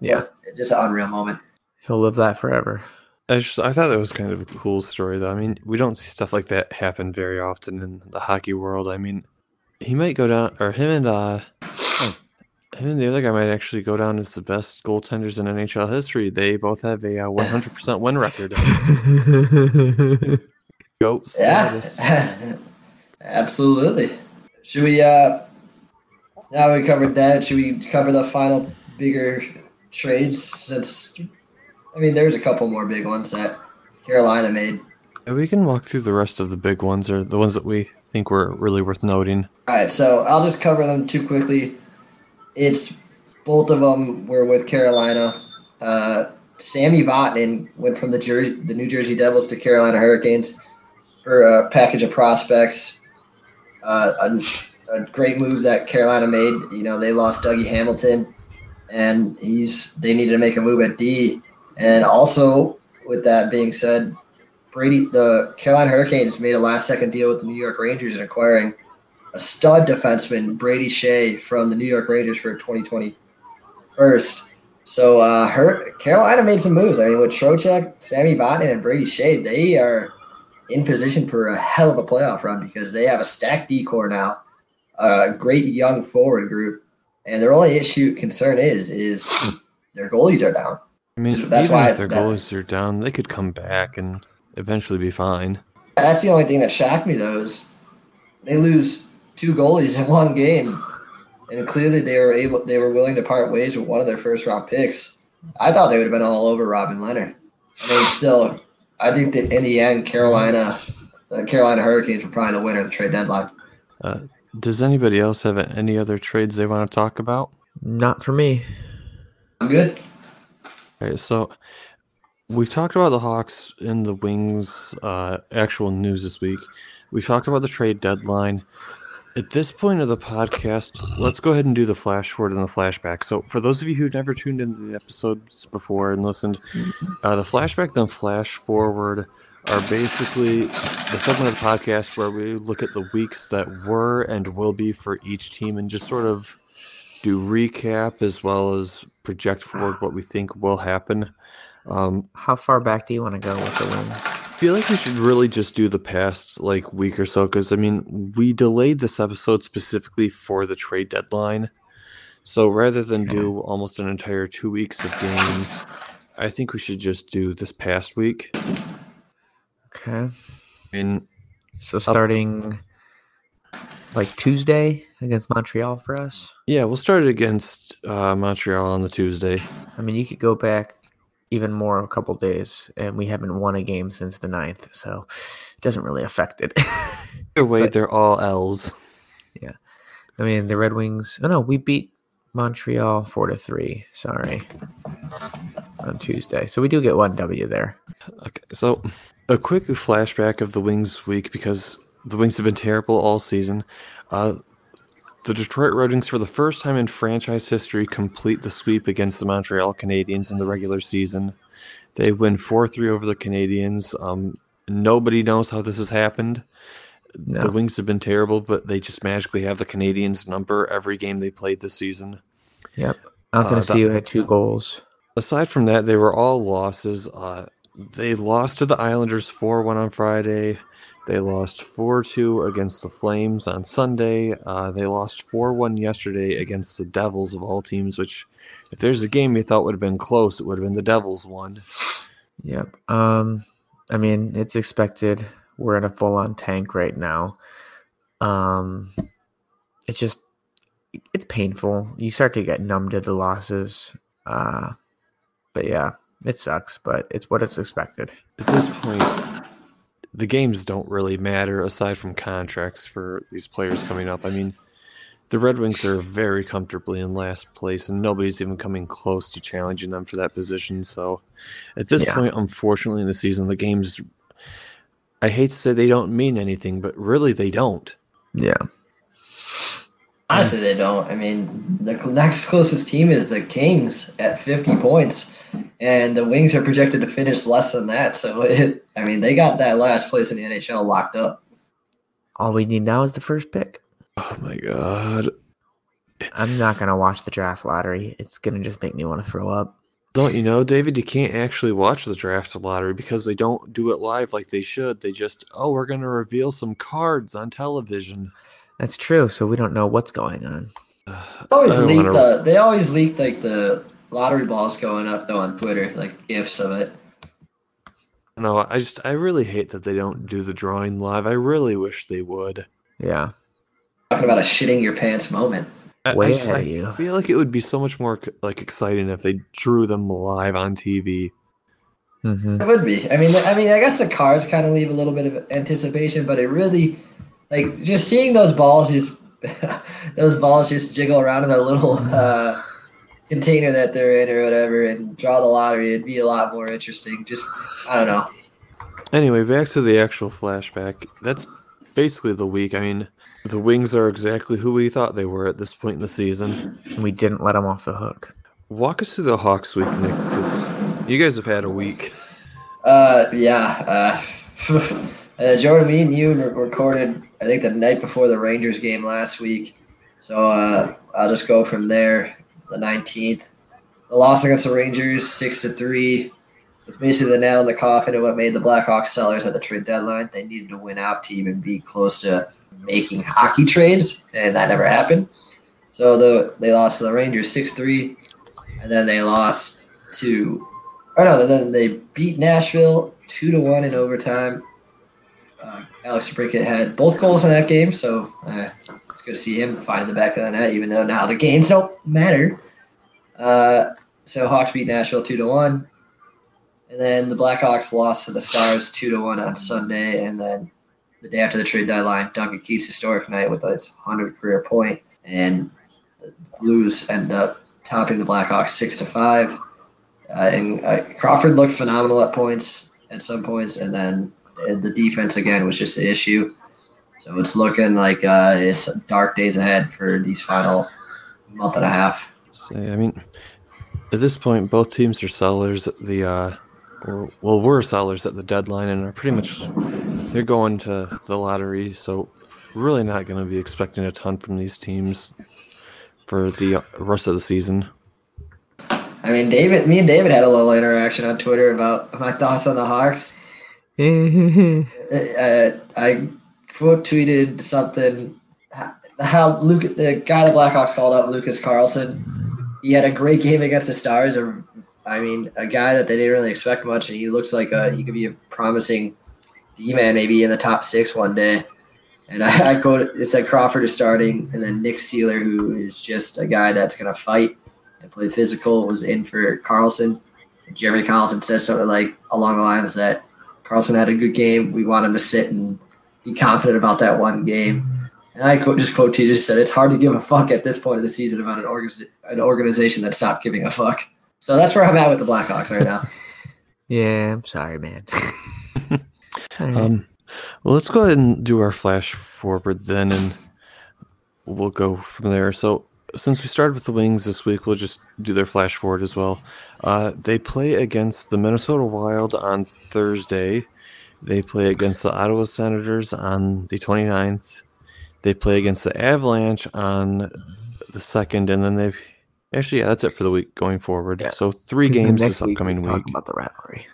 Yeah. just an unreal moment. He'll live that forever. I just I thought that was kind of a cool story though. I mean, we don't see stuff like that happen very often in the hockey world. I mean, he might go down or him and uh him and the other guy might actually go down as the best goaltenders in NHL history. They both have a uh, 100% win record. Goat status. Yeah, absolutely. Should we? uh Now we covered that. Should we cover the final bigger trades? Since I mean, there's a couple more big ones that Carolina made. Yeah, we can walk through the rest of the big ones or the ones that we think were really worth noting. All right, so I'll just cover them too quickly. It's both of them were with Carolina. Uh, Sami Vatanen went from the Jersey, the New Jersey Devils to Carolina Hurricanes for a package of prospects. Uh, a, a great move that Carolina made. You know, they lost Dougie Hamilton, and he's they needed to make a move at D. And also, with that being said, Brady, the Carolina Hurricanes made a last second deal with the New York Rangers in acquiring a stud defenseman, Brady Skjei, from the New York Rangers for 2020 first. So uh, her Carolina made some moves. I mean, with Trocheck, Sami Vatanen, and Brady Skjei, they are in position for a hell of a playoff run because they have a stacked D corps now, a great young forward group, and their only issue concern is is their goalies are down. I mean, That's even why if their that- goalies are down, they could come back and eventually be fine. That's the only thing that shocked me though is they lose two goalies in one game, and clearly they were able they were willing to part ways with one of their first round picks. I thought they would have been all over Robin Leonard. I mean, still, I think that in the end, Carolina, the Carolina Hurricanes were probably the winner of the trade deadline. Uh, does anybody else have any other trades they want to talk about? Not for me. I'm good. So we've talked about the Hawks and the Wings uh, actual news this week. We've talked about the trade deadline. At this point of the podcast, let's go ahead and do the flash forward and the flashback. So, for those of you who've never tuned into the episodes before and listened, uh, the flashback and flash forward are basically the segment of the podcast where we look at the weeks that were and will be for each team and just sort of do recap as well as project forward what we think will happen. Um, How far back do you want to go with the wins? I feel like we should really just do the past like week or so because I mean we delayed this episode specifically for the trade deadline. So rather than do almost an entire two weeks of games, I think we should just do this past week. Okay. And So starting like Tuesday against Montreal for us. yeah, we'll start it against uh, Montreal on the Tuesday. I mean, you could go back even more a couple days, and we haven't won a game since the 9th, so it doesn't really affect it. Either way, But- they're all L's. Yeah, I mean, the Red Wings. Oh no, we beat Montreal four to three. Sorry, on Tuesday. So we do get one W there. Okay, so a quick flashback of the Wings week because the Wings have been terrible all season. Uh, the Detroit Red Wings, for the first time in franchise history, complete the sweep against the Montreal Canadiens in the regular season. They win 4 3 over the Canadiens. Um, nobody knows how this has happened. The Wings have been terrible, but they just magically have the Canadiens' number every game they played this season. Yep. Anthony Uh, Ciu had two goals. aside from that, they were all losses. Uh, they lost to the Islanders 4 1 on Friday. They lost 4 2 against the Flames on Sunday. Uh, they lost 4 1 yesterday against the Devils, of all teams, which, if there's a game you thought would have been close, it would have been the Devils one. Yep. Um, I mean, it's expected We're in a full on tank right now. Um, it's just it's painful. You start to get numb to the losses. Uh, but yeah, it sucks, but it's what it's expected. At this point, the games don't really matter aside from contracts for these players coming up. I mean, the Red Wings are very comfortably in last place, and nobody's even coming close to challenging them for that position. So, at this Yeah. point, unfortunately, in the season, the games. I hate to say they don't mean anything, but really they don't. Yeah. Honestly, they don't. I mean, the next closest team is the Kings at 50 points, and the Wings are projected to finish less than that. So, it, I mean, they got that last place in the NHL locked up. All we need now is the first pick. Oh my god! I'm not gonna watch the draft lottery. It's gonna just make me want to throw up. Don't you know, David? You can't actually watch the draft lottery because they don't do it live like they should. They just, oh, we're going to reveal some cards on television. That's true. So we don't know what's going on. They always leak wanna- the. They always leak like the lottery balls going up though on Twitter, like gifs of it. No, I just, I really hate that they don't do the drawing live. I really wish they would. Yeah. Talking about a shitting your pants moment. I, I just- ahead I you. feel like it would be so much more like exciting if they drew them live on TV. hmm It would be. I mean, I mean, I guess the cards kind of leave a little bit of anticipation, but it really, like, just seeing those balls just, those balls just jiggle around in a little uh, container that they're in or whatever, and draw the lottery. It'd be a lot more interesting. Just, I don't know. Anyway, back to the actual flashback. That's basically the week. I mean, the Wings are exactly who we thought they were at this point in the season. And we didn't let them off the hook. Walk us through the Hawks week, Nick, because you guys have had a week. Uh, yeah. Uh, uh, Jordan, me and you recorded, I think, the night before the Rangers game last week. So uh, I'll just go from there. The 19th, the loss against the Rangers, six to three. was basically the nail in the coffin of what made the Blackhawks sellers at the trade deadline. They needed to win out to even be close to making hockey trades, and that never happened. So the they lost to the Rangers six three, and then they lost to, or no, then they beat Nashville two to one in overtime. Uh, Alex Brickett had both goals in that game, so uh, it's good to see him find the back of the net, even though now the games don't matter. Uh, so Hawks beat Nashville two to one, and then the Blackhawks lost to the Stars two to one on Sunday, and then the day after the trade deadline, Duncan Keith's historic night with his hundredth career point, and the Blues end up topping the Blackhawks six to five. Uh, and uh, Crawford looked phenomenal at points at some points, and then the defense again was just the issue. So it's looking like uh, it's dark days ahead for these final month and a half. Say, I mean, at this point, both teams are sellers at the, uh, or well, we're sellers at the deadline, and are pretty much they're going to the lottery. So, really not going to be expecting a ton from these teams for the rest of the season. I mean, David, me and David had a little interaction on Twitter about my thoughts on the Hawks. Uh, I quote tweeted something how Luke, the guy the Blackhawks called up, Lucas Carlsson. He had a great game against the Stars. Or, I mean, a guy that they didn't really expect much, and he looks like a, he could be a promising D man, maybe in the top six one day. And I, I quoted it said Crawford is starting, and then Nick Seeler, who is just a guy that's going to fight and play physical, was in for Carlsson. Jeremy Carlson said something like along the lines that Carlsson had a good game. We want him to sit and be confident about that one game. And I quote, just quote T just said, it's hard to give a fuck at this point of the season about an, organiz- an organization that stopped giving a fuck. So that's where I'm at with the Blackhawks right now. yeah, I'm sorry, man. Um, well, let's go ahead and do our flash forward then, and we'll go from there. So, since we started with the Wings this week, we'll just do their flash forward as well. Uh, they play against the Minnesota Wild on Thursday. They play against the Ottawa Senators on the 29th. They play against the Avalanche on the 2nd, and then they actually, yeah, that's it for the week going forward. Yeah. So, three games this upcoming we talk week. about the rivalry.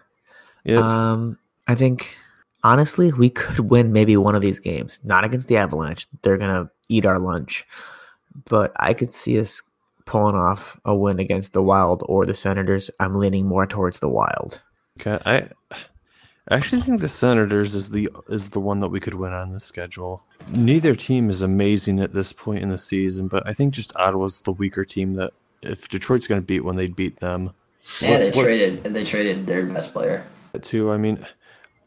Yeah. Um, I think honestly, we could win maybe one of these games. Not against the Avalanche; they're gonna eat our lunch. But I could see us pulling off a win against the Wild or the Senators. I'm leaning more towards the Wild. Okay, I I actually think the Senators is the is the one that we could win on the schedule. Neither team is amazing at this point in the season, but I think just Ottawa's the weaker team that if Detroit's going to beat one, they'd beat them. Yeah, they traded and they traded their best player. Too. I mean,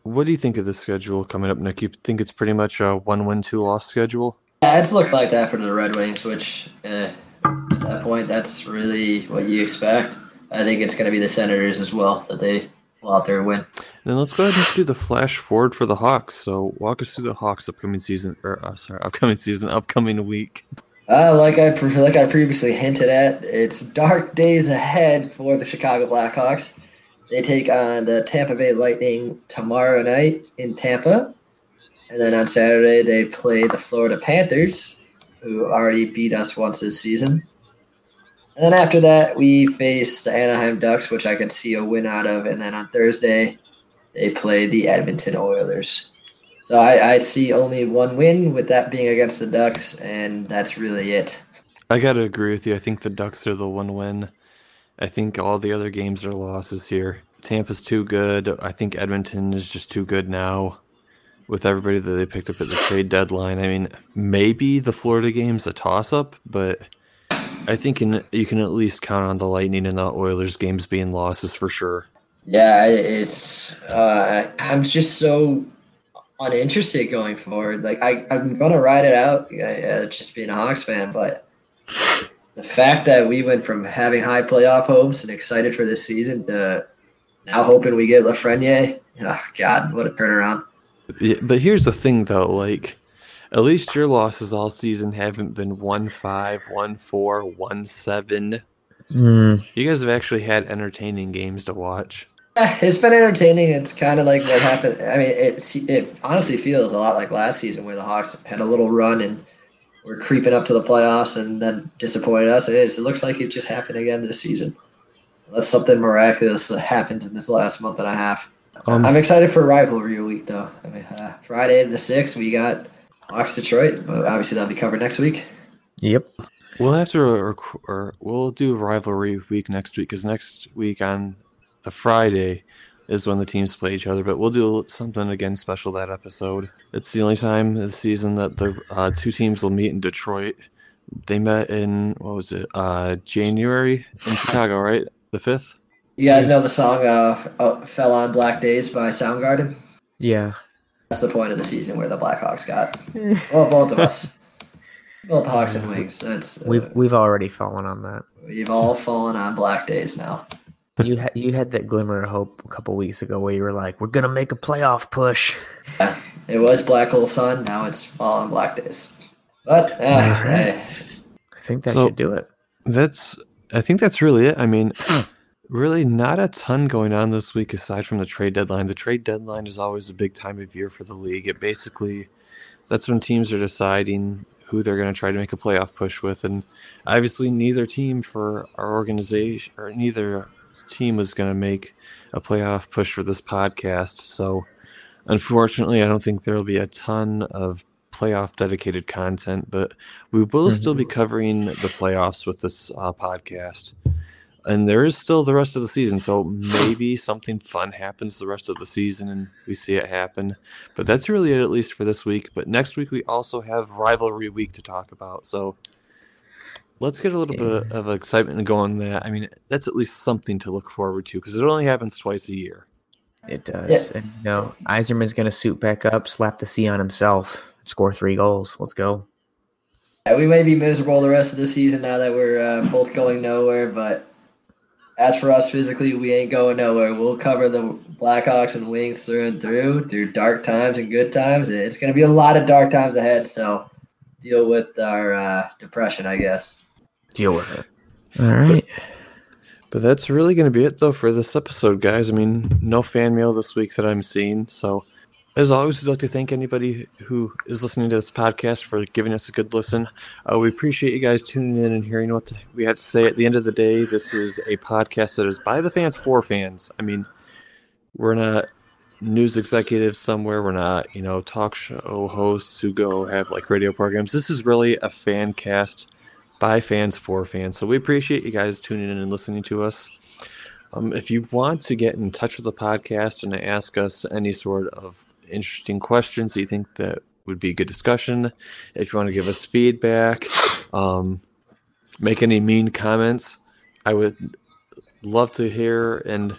what do you think of the schedule coming up, Nick? You think it's pretty much a one-win, two-loss schedule? Yeah, it's looked like that for the Red Wings, which eh, at that point, that's really what you expect. I think it's going to be the Senators as well that they will out there and win. And then let's go ahead and just do the flash forward for the Hawks. So walk us through the Hawks upcoming season, or uh, sorry, upcoming season, upcoming week. Uh, like I like I previously hinted at, it's dark days ahead for the Chicago Blackhawks. They take on the Tampa Bay Lightning tomorrow night in Tampa, and then on Saturday they play the Florida Panthers, who already beat us once this season. And then after that, we face the Anaheim Ducks, which I could see a win out of. And then on Thursday, they play the Edmonton Oilers. So I, I see only one win, with that being against the Ducks, and that's really it. I got to agree with you. I think the Ducks are the one win. I think all the other games are losses here. Tampa's too good. I think Edmonton is just too good now with everybody that they picked up at the trade deadline. I mean, maybe the Florida game's a toss up, but I think in, you can at least count on the Lightning and the Oilers games being losses for sure. Yeah, it's. Uh, I'm just so uninterested going forward. Like I, I'm gonna ride it out, uh, just being a Hawks fan. But the fact that we went from having high playoff hopes and excited for this season to now hoping we get Lafreniere, oh God, what a turnaround! Yeah, but here's the thing, though. Like at least your losses all season haven't been one five, one four, one seven. Mm. You guys have actually had entertaining games to watch. Yeah, it's been entertaining. It's kind of like what happened. I mean, it it honestly feels a lot like last season where the Hawks had a little run and were creeping up to the playoffs and then disappointed us. It is. It looks like it just happened again this season. Unless something miraculous that happened in this last month and a half. Um, I'm excited for rivalry week though. I mean, uh, Friday the sixth, we got Hawks Detroit. But obviously, that'll be covered next week. Yep. We'll have to, or, or we'll do rivalry week next week because next week on the Friday is when the teams play each other. But we'll do something again special that episode. It's the only time this season that the uh, two teams will meet in Detroit. They met in what was it? Uh, January in Chicago, right? The fifth. You guys know the song uh, oh, "Fell on Black Days" by Soundgarden. Yeah. That's the point of the season where the Blackhawks got. well, both of us. Both Hawks and Wings. That's uh, we've we've already fallen on that. We've all fallen on black days now. You had you had that glimmer of hope a couple weeks ago where you were like, "We're gonna make a playoff push." Yeah, it was Black Hole Sun. Now it's all on black days. But uh, right. I think that so, should do it. That's. I think that's really it. I mean, Really, not a ton going on this week aside from the trade deadline. The trade deadline is always a big time of year for the league. It basically, that's when teams are deciding who they're going to try to make a playoff push with. And obviously, neither team for our organization, or neither team was going to make a playoff push for this podcast. So, unfortunately, I don't think there will be a ton of playoff dedicated content, but we will mm-hmm. still be covering the playoffs with this uh, podcast and there is still the rest of the season so maybe something fun happens the rest of the season and we see it happen but that's really it at least for this week but next week we also have rivalry week to talk about so let's get a little yeah. bit of excitement going there. i mean that's at least something to look forward to because it only happens twice a year it does yeah. and you know Yzerman's going to suit back up slap the c on himself score three goals let's go yeah, we may be miserable the rest of the season now that we're uh, both going nowhere but as for us physically, we ain't going nowhere. We'll cover the Blackhawks and Wings through and through, through dark times and good times. It's going to be a lot of dark times ahead. So deal with our uh, depression, I guess. Deal with it. All right. But, but that's really going to be it, though, for this episode, guys. I mean, no fan mail this week that I'm seeing. So as always, we'd like to thank anybody who is listening to this podcast for giving us a good listen. Uh, we appreciate you guys tuning in and hearing what we have to say. At the end of the day, this is a podcast that is by the fans for fans. I mean, we're not news executives somewhere. We're not, you know, talk show hosts who go have like radio programs. This is really a fan cast by fans for fans. So we appreciate you guys tuning in and listening to us. Um, if you want to get in touch with the podcast and ask us any sort of interesting questions that you think that would be a good discussion, if you want to give us feedback, um, make any mean comments, I would love to hear and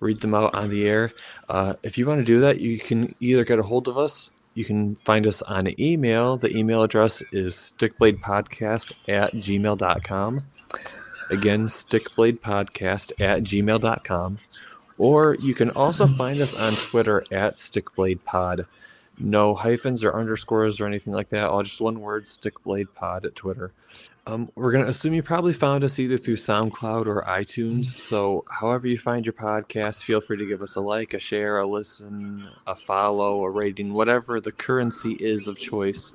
read them out on the air. Uh, if you want to do that, you can either get a hold of us. You can find us on email. The email address is stickbladepodcast at gmail.com. Again, stickbladepodcast at gmail.com. Or you can also find us on Twitter at stickbladepod. No hyphens or underscores or anything like that. All just one word, stickbladepod at Twitter. Um, we're going to assume you probably found us either through SoundCloud or iTunes. So, however you find your podcast, feel free to give us a like, a share, a listen, a follow, a rating, whatever the currency is of choice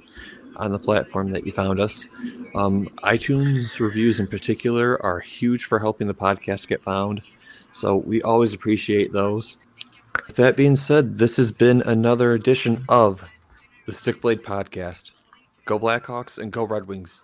on the platform that you found us. Um, iTunes reviews in particular are huge for helping the podcast get found. So, we always appreciate those. With that being said, this has been another edition of the Stick Blade Podcast. Go Blackhawks and go Red Wings.